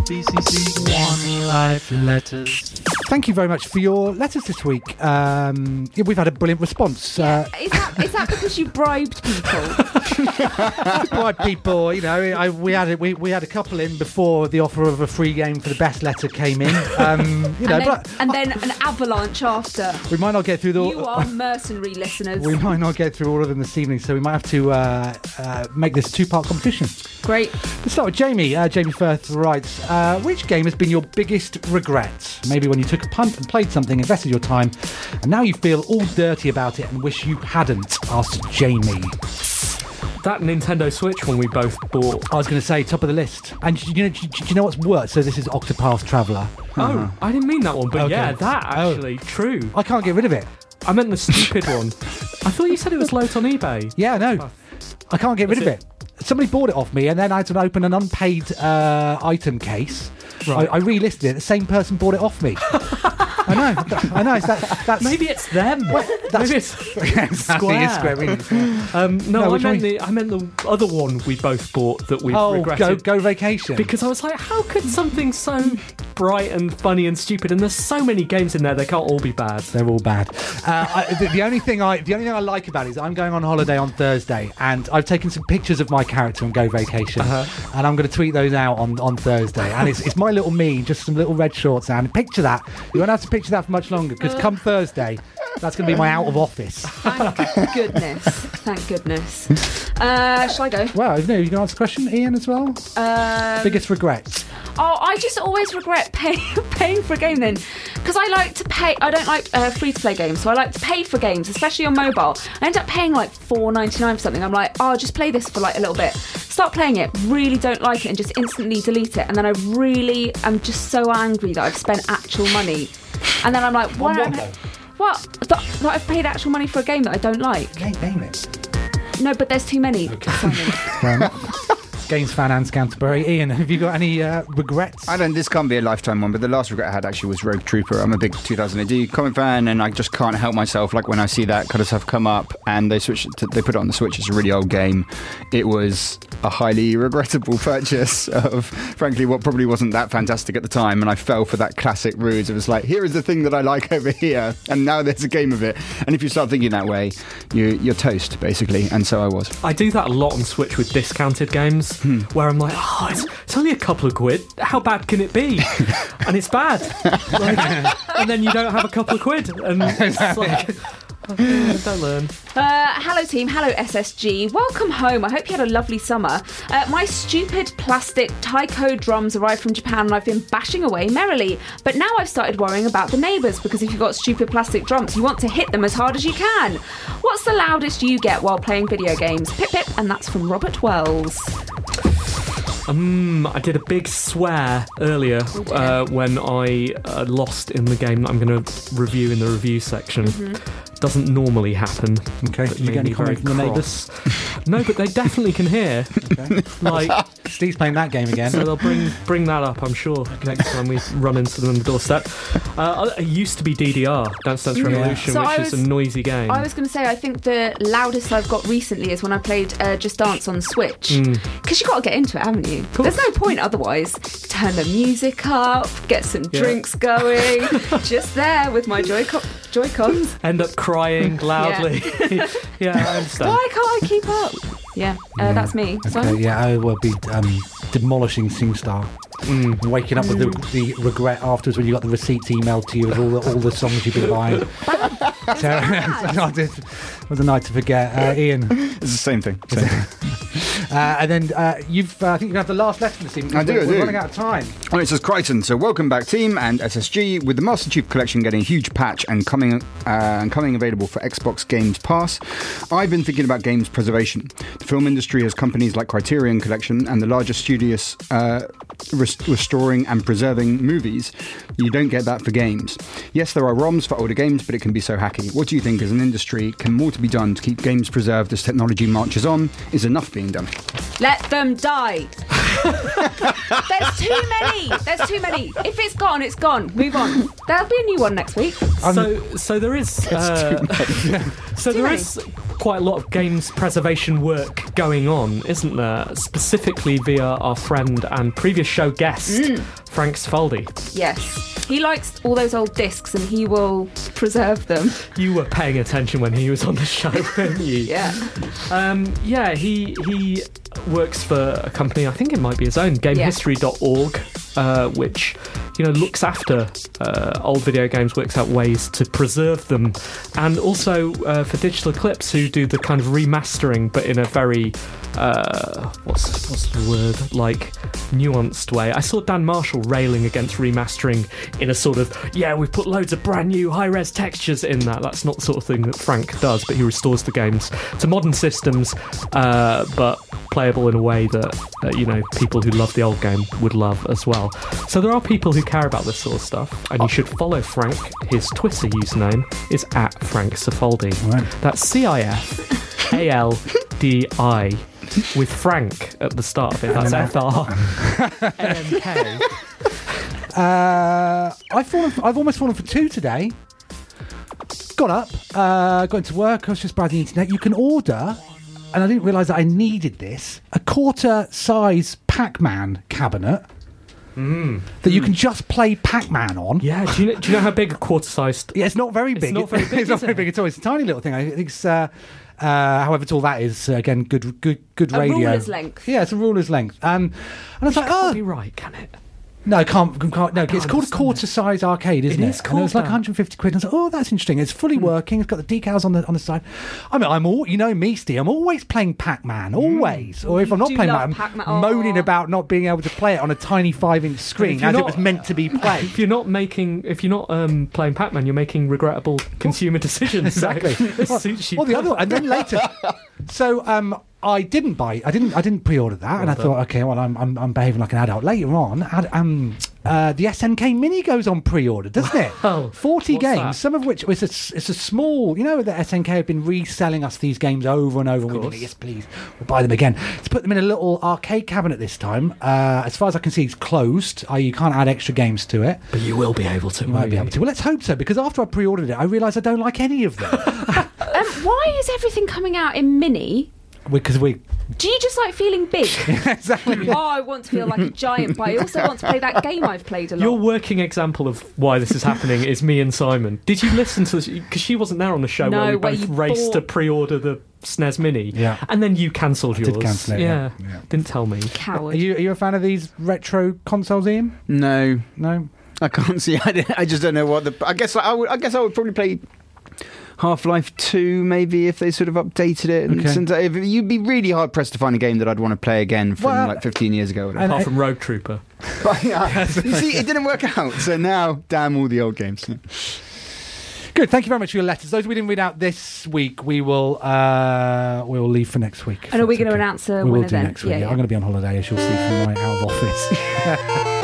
BCC. One life letters. Thank you very much for your letters this week. Um, yeah, we've had a brilliant response. Uh, Is that, is that because you bribed people? Why people, you know, I, we had a, we, we had a couple in before the offer of a free game for the best letter came in. Um, you know, and, then, but and then an avalanche after. we might not get through the. You are mercenary listeners. we might not get through all of them this evening, so we might have to uh, uh, make this two-part competition. Great. Let's start with Jamie. Uh, Jamie Firth writes, uh, which game has been your biggest regret? Maybe when you took a punt and played something, invested your time, and now you feel all dirty about it and wish you hadn't, asked Jamie. That Nintendo Switch one we both bought. I was going to say, top of the list. And do you know, do you know what's worse? So this is Octopath Traveller. Oh, I didn't mean that one, but Okay. yeah, that Oh. actually, true. I can't get rid of it. I meant the stupid one. I thought you said it was low on eBay. Yeah, no. I can't get rid of it. Somebody bought it off me, and then I had to open an unpaid uh, item case. Right. I, I relisted it. The same person bought it off me. I know. I know. It's that, that's Maybe it's them. that's- Maybe it's Square. Square Enix. Um, no, No, I which meant one? the I meant the other one we both bought that we Oh, regretted. go go vacation. because I was like, how could something so bright and funny and stupid, and there's so many games in there, they can't all be bad. They're all bad. Uh, I, the, the only thing I, the only thing I like about it is I'm going on holiday on Thursday, and I've taken some pictures of my character on Go Vacation, Uh-huh. and I'm going to tweet those out on, on Thursday. And it's, it's my little me, just some little red shorts, and picture that. You won't have to picture that for much longer because come Thursday, that's going to be my out of office. Thank goodness. Thank goodness. Uh, shall I go? Well, know, you can answer the question, Ian, as well. Um, Biggest regrets. Oh, I just always regret pay, paying for a game then, because I like to pay. I don't like uh, free to play games, so I like to pay for games, especially on mobile. I end up paying like four ninety nine for something. I'm like, oh, just play this for like a little bit. Start playing it, really don't like it, and just instantly delete it. And then I really am just so angry that I've spent actual money. And then I'm like, why? what though? What? That, that I've paid actual money for a game that I don't like. Name, name it. No, but there's too many. Simon. Games fan and Canterbury. Ian, have you got any uh, regrets? I don't. This can't be a lifetime one, but the last regret I had actually was Rogue Trooper. I'm a big 2000 AD comic fan, and I just can't help myself. Like when I see that kind of stuff come up, and they switch, to, they put it on the Switch. It's a really old game. It was a highly regrettable purchase of, frankly, what probably wasn't that fantastic at the time. And I fell for that classic ruse. It was like, here is the thing that I like over here, and now there's a game of it. And if you start thinking that way, you, you're toast basically. And so I was. I do that a lot on Switch with discounted games, where I'm like, oh, it's, it's only a couple of quid. How bad can it be? and it's bad. Like, and then you don't have a couple of quid, and it's like, don't learn. Uh, hello, team. Hello, SSG. Welcome home. I hope you had a lovely summer. Uh, my stupid plastic taiko drums arrived from Japan and I've been bashing away merrily. But now I've started worrying about the neighbours because if you've got stupid plastic drums, you want to hit them as hard as you can. What's the loudest you get while playing video games? Pip pip, and that's from Robert Wells. Um, I did a big swear earlier uh, when I uh, lost in the game that I'm going to review in the review section. Doesn't normally happen. Okay. It Did you made get any me comment from the neighbours? no, but they definitely can hear. Like, Steve's playing that game again. so they'll bring bring that up, I'm sure, next time we run into them on the doorstep. Uh, it used to be DDR, Dance Dance Revolution, So which I is was- a noisy game. I was going to say, I think the loudest I've got recently is when I played uh, Just Dance on Switch. Because you've got to get into it, haven't you? There's no point otherwise. Turn the music up, get some Yeah. drinks going. just there with my Joy Joy-Cons. End up crying loudly. Yeah, I understand. Why can't I keep up? Yeah, uh, that's me. So, Okay, yeah, I will be um, demolishing SingStar. Mm. Waking up with the, the regret afterwards when you got the receipts emailed to you of all the, all the songs you've been buying. So, it was a night to forget. Uh, Ian, It's the same thing. Same thing. uh, and then uh, you've, uh, I think you have the last letter this evening. I do, We're, I we're running out of time. Oh, it says Crichton. So welcome back, team and SSG, with the Master Chief Collection getting a huge patch and coming uh, and coming available for Xbox Games Pass. I've been thinking about games preservation. The film industry has companies like Criterion Collection and the largest studios. Restoring and preserving movies. You don't get that for games. Yes, there are ROMs for older games, but it can be so hacky. What do you think as an industry? Can more to be done to keep games preserved as technology marches on? Is enough being done? Let them die. There's too many. There's too many. If it's gone, it's gone. Move on. There'll be a new one next week. so, so there is. Uh, so there many. is quite a lot of games preservation work going on, isn't there? Specifically via our friend and previous show guest Mm. Frank Cifaldi. Yes. He likes all those old discs and he will preserve them. You were paying attention when he was on the show, weren't you? Yeah. Um, yeah, he he works for a company. I think it might be his own, GameHistory.org, uh, which you know looks after uh, old video games, works out ways to preserve them, and also uh, for Digital Eclipse, who do the kind of remastering, but in a very uh, what's what's the word like nuanced way. I saw Dan Marshall railing against remastering in a sort of yeah, we've put loads of brand new high res textures in that. That's not the sort of thing that Frank does, but he restores the games to modern systems, uh, but playable in a way that uh, you know people who love the old game would love as well. So there are people who care about this sort of stuff, and you should follow Frank. His Twitter username is at Frank Cifaldi. That's C I F A L D I with Frank at the start of it. That's F R N M K. Uh, I've fallen. For, I've almost fallen for two today. Got up, uh, got into work. I was just by the internet. You can order, and I didn't realise that I needed this. A quarter-size Pac-Man cabinet that you can just play Pac-Man on. Yeah, do you know, do you know how big a quarter-sized? Yeah, it's not very big. It's not very big, it's not very big at all. It's a tiny little thing. I think it's. Uh, uh, however tall that is, uh, again, good, good, good A radio. ruler's length. Yeah, it's a ruler's length. Um, and I was like, oh, Be right, can it? No, can't, can't no. It's called a quarter-size arcade, isn't it? is And it was like that. 150 quid. And I was like, oh, that's interesting. It's fully working. It's got the decals on the on the side. I mean, I'm all you know me, Steve. I'm always playing Pac-Man, always. Or if You I'm not playing Pac-Man, Pac-Man. moaning about not being able to play it on a tiny five-inch screen as it was meant to be played. If you're not making, if you're not um, playing Pac-Man, you're making regrettable consumer decisions. So exactly. this well, suits you well, the other one, and then later. So um, I didn't buy. I didn't. I didn't pre-order that, and I thought, okay, well, I'm, I'm I'm behaving like an adult. Later on, ad, um, uh, the SNK Mini goes on pre-order, doesn't it? Wow. Forty What's games, that? some of which it's a, it's a small. You know, the SNK have been reselling us these games over and over. and we've been like, yes, please, we'll buy them again. To put them in a little arcade cabinet this time. Uh, as far as I can see, it's closed. Uh, you can't add extra games to it. But you will be able to. You might won't be able to. Well, let's hope so, because after I pre-ordered it, I realised I don't like any of them. Um, why is everything coming out in mini? Because we Do you just like feeling big? exactly. oh, I want to feel like a giant, but I also want to play that game I've played a lot. Your working example of why this is happening is me and Simon. Did you listen to this? Because she wasn't there on the show No, where we where both you raced to bought- pre-order the SNES Mini. Yeah. And then you cancelled yours. did cancel it, yeah. Yeah. Didn't tell me. Are Coward. you, are you a fan of these retro consoles, Ian? No, No. I can't see. I, I just don't know what the. I guess I would. I guess I would probably play Half Life Two, maybe if they sort of updated it. And Okay. since if, you'd be really hard pressed to find a game that I'd want to play again from Well, like 15 years ago. Or whatever. and- Apart from Rogue Trooper. But, yeah, you see, it didn't work out. So now, damn all the old games. Good. Thank you very much for your letters. Those we didn't read out this week, we will uh, we will leave for next week. And are we going to okay. announce a We will do then? next week. Yeah, Yeah, yeah. I'm going to be on holiday, as you'll see from my out of office.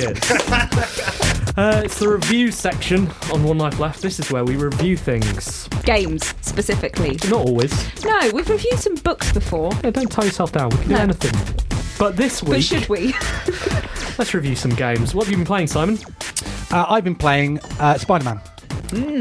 back. 12 years. uh, it's the review section on One Life Left. This is where we review things. Games, specifically. Not always. No, we've reviewed some books before. Yeah, don't tie yourself down. We can do No. anything. But this week, But should we? let's review some games. What have you been playing, Simon? Uh, I've been playing uh, Spider Man.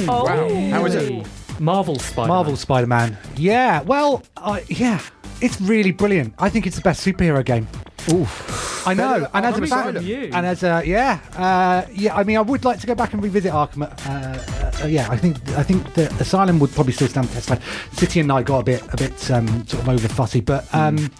oh, How is it? Marvel Spider. Man. Marvel Spider Man. Yeah, well, uh, yeah, it's really brilliant. I think it's the best superhero game. Oof. I know, and as a fan, and as a yeah, uh, yeah. I mean, I would like to go back and revisit Arkham. Uh, uh, yeah, I think I think the Asylum would probably still stand the test. City and Knight got a bit a bit um, sort of over fussy, but um,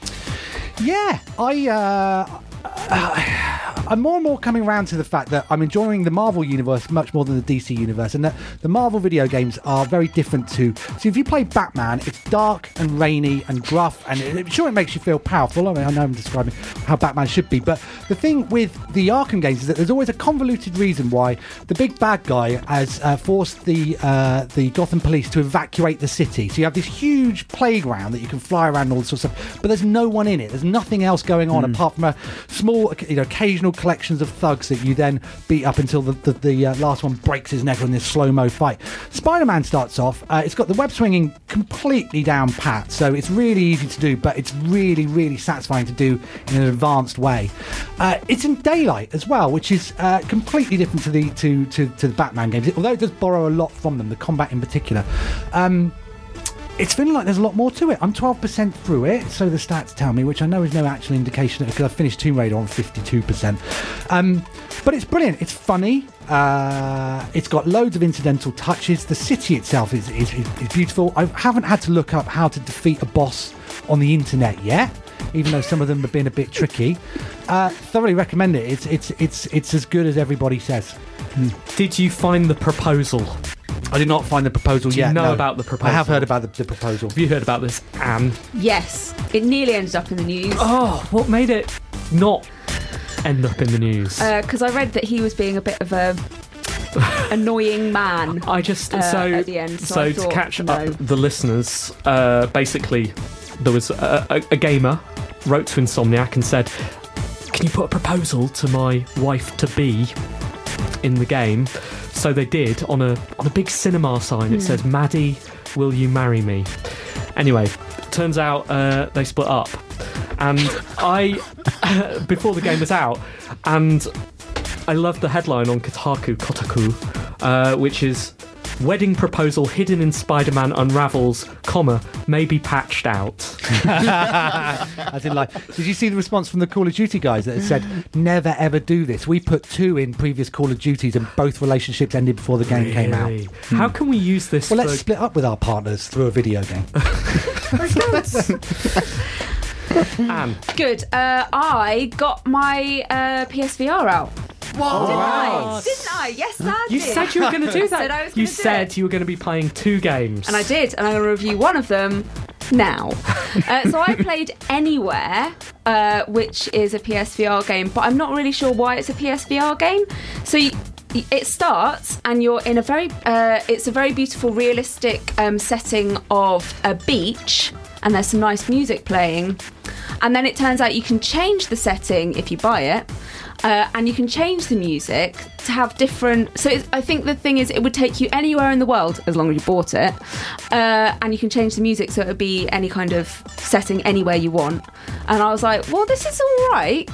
yeah, I. Uh, I'm more and more coming around to the fact that I'm enjoying the Marvel universe much more than the DC universe, and that the Marvel video games are very different to. So if you play Batman, it's dark and rainy and gruff, and it, sure it makes you feel powerful. I mean, I know I'm describing how Batman should be, but the thing with the Arkham games is that there's always a convoluted reason why the big bad guy has uh, forced the uh, the Gotham police to evacuate the city. So you have this huge playground that you can fly around and all this sort of stuff, but there's no one in it. There's nothing else going on apart from a small, you know, occasional collections of thugs that you then beat up until the the, the uh, last one breaks his neck in this slow mo fight. Spider-Man starts off. Uh, it's got the web swinging completely down pat, so it's really easy to do, but it's really really satisfying to do in an advanced way. Uh, it's in daylight as well, which is uh, completely different to the to, to to the Batman games. Although it does borrow a lot from them, the combat in particular. Um, it's feeling like there's a lot more to it. I'm 12% through it, so the stats tell me, which I know is no actual indication because I finished Tomb Raider on 52%. Um, but it's brilliant. It's funny. Uh, it's got loads of incidental touches. The city itself is, is, is, beautiful. I haven't had to look up how to defeat a boss on the internet yet. Even though some of them have been a bit tricky, uh, thoroughly recommend it. It's it's it's it's as good as everybody says. Did you find the proposal? I did not find the proposal Do you yet. know no. about the proposal? I have heard about the, the proposal. Have you heard about this, Anne? Yes, it nearly ended up in the news. Oh, what made it not end up in the news? Because I read that he was being a bit of a annoying man. I just uh, so at the end, so I to catch no. up the listeners. Uh, basically, there was a, a, a gamer wrote to Insomniac and said, "Can you put a proposal to my wife to be in the game?" So they did on a on a big cinema sign. It says, "Maddie, will you marry me?" Anyway, turns out uh, they split up, and I before the game was out, and I love the headline on Kotaku, Kotaku, uh, which is "Wedding proposal hidden in Spider-Man unravels, comma maybe patched out." As in, like, did you see the response from the Call of Duty guys that said, "Never ever do this"? We put two in previous Call of Duties, and both relationships ended before the game came out. Really? How can we use this? Well, let's split up with our partners through a video game. Anne, Good. Uh, I got my uh, PSVR out. What? Didn't I? Didn't I? Yes, I you did. said you were going to do that. Said I was you gonna do said it. you were going to be playing two games, And I did, and I'm going to review one of them now. uh, so I played Anywhere, uh, which is a PSVR game, but I'm not really sure why it's a PSVR game. So you, it starts, and you're in a very, uh, it's a very beautiful, realistic um, setting of a beach, and there's some nice music playing. And then it turns out you can change the setting if you buy it. Uh, and you can change the music to have different. So it's, I think the thing is, it would take you anywhere in the world as long as you bought it, uh, and you can change the music so it would be any kind of setting anywhere you want. And I was like, well, this is all right,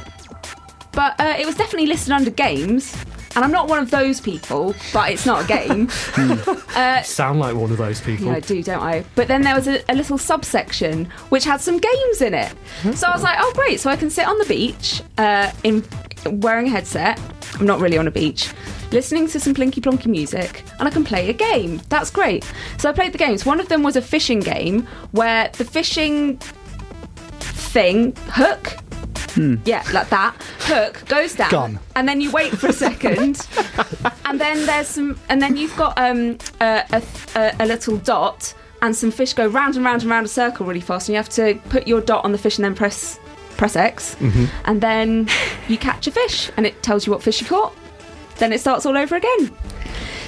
but uh, it was definitely listed under games. And I'm not one of those people, but it's not a game. sound like one of those people. Yeah, I do, don't I? But then there was a, a little subsection which had some games in it. So I was like, oh, great. So I can sit on the beach uh, in wearing a headset. I'm not really on a beach. Listening to some plinky plonky music, and I can play a game. That's great. So I played the games. One of them was a fishing game where the fishing thing, hook, yeah, like that. Hook goes down, Gun. and then you wait for a second, and then there's some, and then you've got um, a, a, a little dot, and some fish go round and round and round a circle really fast, and you have to put your dot on the fish and then press press X, and then you catch a fish, and it tells you what fish you caught. Then it starts all over again.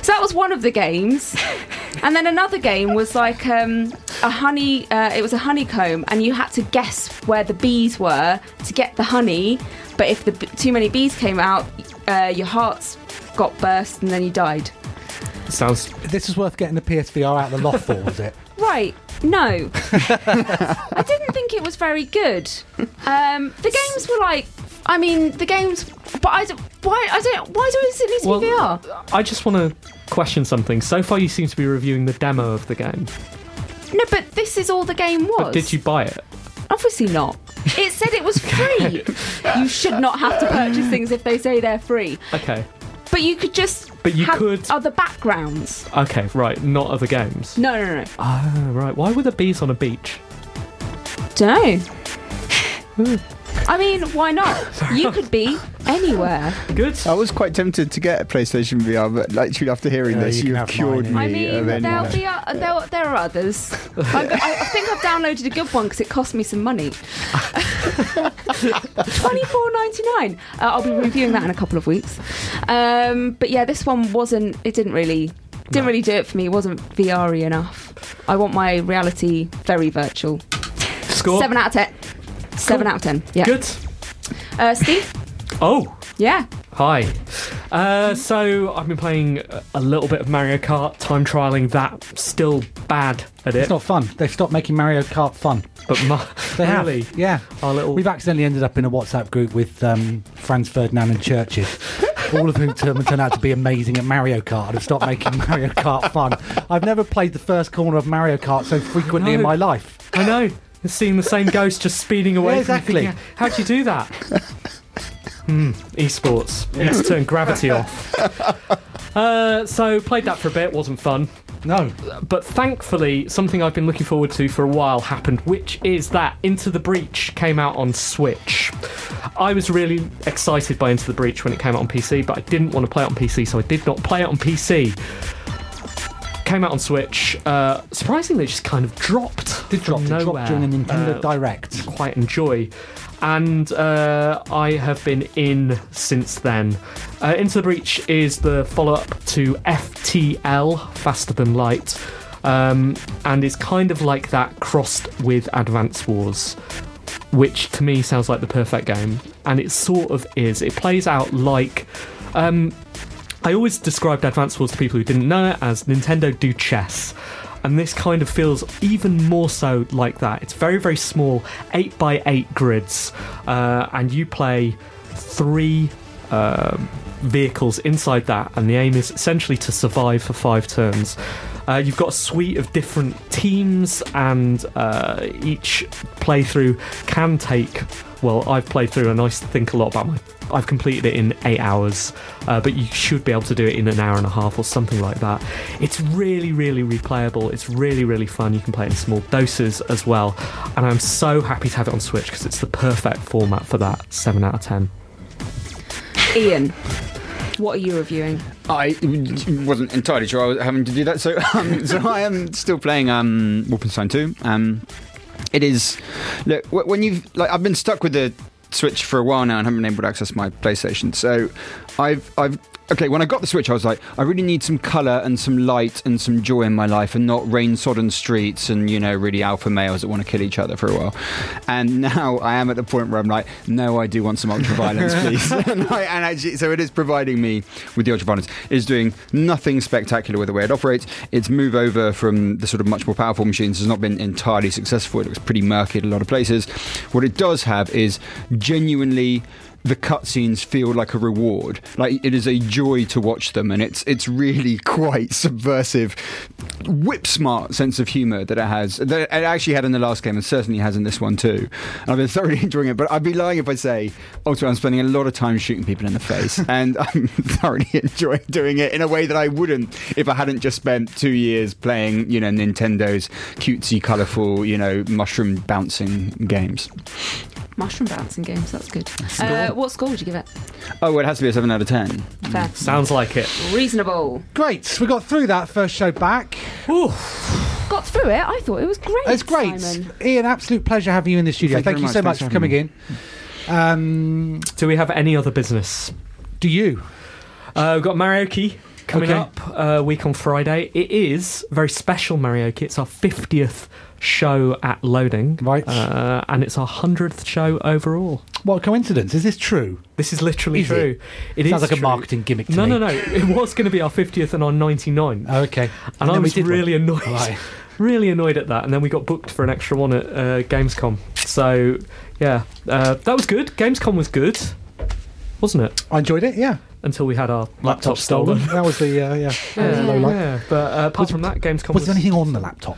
So that was one of the games, and then another game was like um, a honey. Uh, it was a honeycomb, and you had to guess where the bees were to get the honey. But if the b- too many bees came out, uh, your hearts got burst, and then you died. Sounds this is worth getting the PSVR out of the loft for, was it? Right? No, I didn't think it was very good. Um, the games were like, I mean, the games, but I don't. Why? I don't. Why does it need to Well, be VR? I just want to question something. So far, you seem to be reviewing the demo of the game. No, but this is all the game was. But did you buy it? Obviously not. It said it was free. you should not have to purchase things if they say they're free. Okay. But you could just. But you have could- other backgrounds. Okay, right. Not other games. No, no, no. Ah, right. Why were the bees on a beach? Don't know. I mean, why not? You could be anywhere. Good. I was quite tempted to get a PlayStation VR, but literally after hearing Yeah, this, you can you've have cured mine, me I of mean, any. there'll be uh, there, there are others. I, I, I think I've downloaded a good one because it cost me some money. Twenty four ninety nine. Uh, I'll be reviewing that in a couple of weeks. Um, but yeah, this one wasn't. It didn't really. Didn't really do it for me. It wasn't VR enough. I want my reality very virtual. Score. Seven out of ten. Seven out of ten. Yeah. Good. Uh, Steve. Oh, Yeah. hi. Uh, so I've been playing a- a little bit of Mario Kart, time trialing that. Still bad at it. It's not fun. They've stopped making Mario Kart fun. but my, They really, have. Yeah. our little. We've accidentally ended up in a WhatsApp group with um, Franz Ferdinand and Chvrches, all of whom turn, turn out to be amazing at Mario Kart and have stopped making Mario Kart fun. I've never played the first corner of Mario Kart so frequently in my life. I know. Seeing the same ghost just speeding away. Yeah, exactly. thinking, How'd you do that? Hmm. Esports. Need to turn gravity off. Uh, so played that for a bit. Wasn't fun. No. But thankfully, something I've been looking forward to for a while happened, which is that Into the Breach came out on Switch. I was really excited by Into the Breach when it came out on PC, but I didn't want to play it on PC, so I did not play it on PC. Came out on Switch. Uh, surprisingly, it just kind of dropped. Did drop, from did drop nowhere. during the Nintendo Uh, Direct. quite enjoy. And uh, I have been in since then. Uh, Into the Breach is the follow up to FTL, Faster Than Light, um, and it's kind of like that crossed with Advance Wars, which to me sounds like the perfect game. And it sort of is. It plays out like. Um, I always described Advance Wars to people who didn't know it as Nintendo do chess. And this kind of feels even more so like that. It's very, very small, 8 by 8 grids, uh, and you play three um vehicles inside that, and the aim is essentially to survive for five turns. Uh, you've got a suite of different teams, and uh, each playthrough can take. Well, I've played through, and I think a lot about my. I've completed it in eight hours, uh, but you should be able to do it in an hour and a half or something like that. It's really, really replayable. It's really, really fun. You can play it in small doses as well, and I'm so happy to have it on Switch because it's the perfect format for that. Seven out of ten. Ian. What are you reviewing? I wasn't entirely sure I was having to do that, so um, so I am still playing um, Wolfenstein 2. Um, it is look when you've like I've been stuck with the Switch for a while now and haven't been able to access my PlayStation. So I've I've okay when I got the Switch I was like I really need some color and some light and some joy in my life and not rain sodden streets and you know really alpha males that want to kill each other for a while. And now I am at the point where I'm like no I do want some ultra violence please. and, I, and actually so it is providing me with the ultra violence. It is doing nothing spectacular with the way it operates. Its move over from the sort of much more powerful machines has not been entirely successful. It looks pretty murky at a lot of places. What it does have is genuinely the cutscenes feel like a reward. Like it is a joy to watch them, and it's it's really quite subversive, whip smart sense of humour that it has. That it actually had in the last game, and certainly has in this one too. And I've been thoroughly enjoying it. But I'd be lying if I say ultimately I'm spending a lot of time shooting people in the face, and I'm thoroughly enjoying doing it in a way that I wouldn't if I hadn't just spent two years playing, you know, Nintendo's cutesy, colourful, you know, mushroom bouncing games. Mushroom bouncing so that's good. Uh, what score would you give it? Oh, well, it has to be a seven out of ten. Fair. Sounds like it. Reasonable. Great. We got through that first show back. Got through it. I thought it was great. It's great. Simon. Ian, absolute pleasure having you in the studio. Thank you Thank, very you so Thanks much for for coming having in. Um, Do we have any other business? do you? Uh, we've got Marioki coming Okay. up uh, week on Friday. It is very special Marioki. It's our 50th show at Loading. Right. Uh, and it's our 100th show overall. What a coincidence. Is this true? This is literally Is true. it? It Sounds is like a marketing gimmick to no, me. no, no. It was going to be our 50th and our 99th. Oh, okay. and I was did one. really annoyed. Right. Really annoyed at that. And then we got booked for an extra one at uh, Gamescom. So, yeah, uh, that was good. Gamescom was good. wasn't it? I enjoyed it. Yeah, Until we had our laptop, stolen. that was the uh, yeah. that was Yeah, yeah. But uh, apart from that, Gamescom Was there anything on the laptop?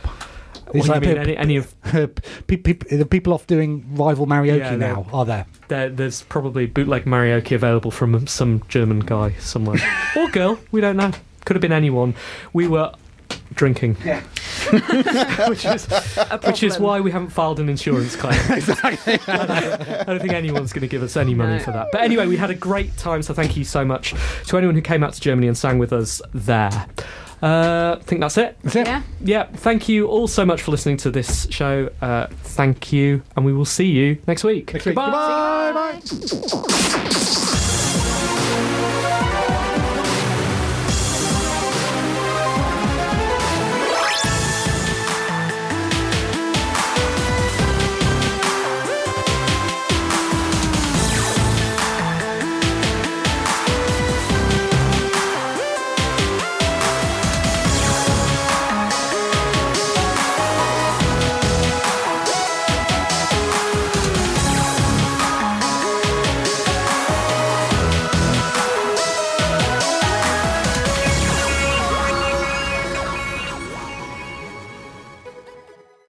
What do you mean, any, any of pe- pe- the people off doing rival karaoke Yeah, now are there? there, there's probably bootleg karaoke available from some German guy somewhere or girl. We don't know. Could have been anyone. We were drinking. Yeah. which is which is why we haven't filed an insurance claim. exactly. I, don't, I don't think anyone's going to give us any money No. for that. But anyway, we had a great time. So thank you so much to anyone who came out to Germany and sang with us there. Uh, I think that's it. That's it. Yeah. Yeah, thank you all so much for listening to this show. Uh, thank you, and we will see you next week. Next week. Goodbye. Goodbye. Bye.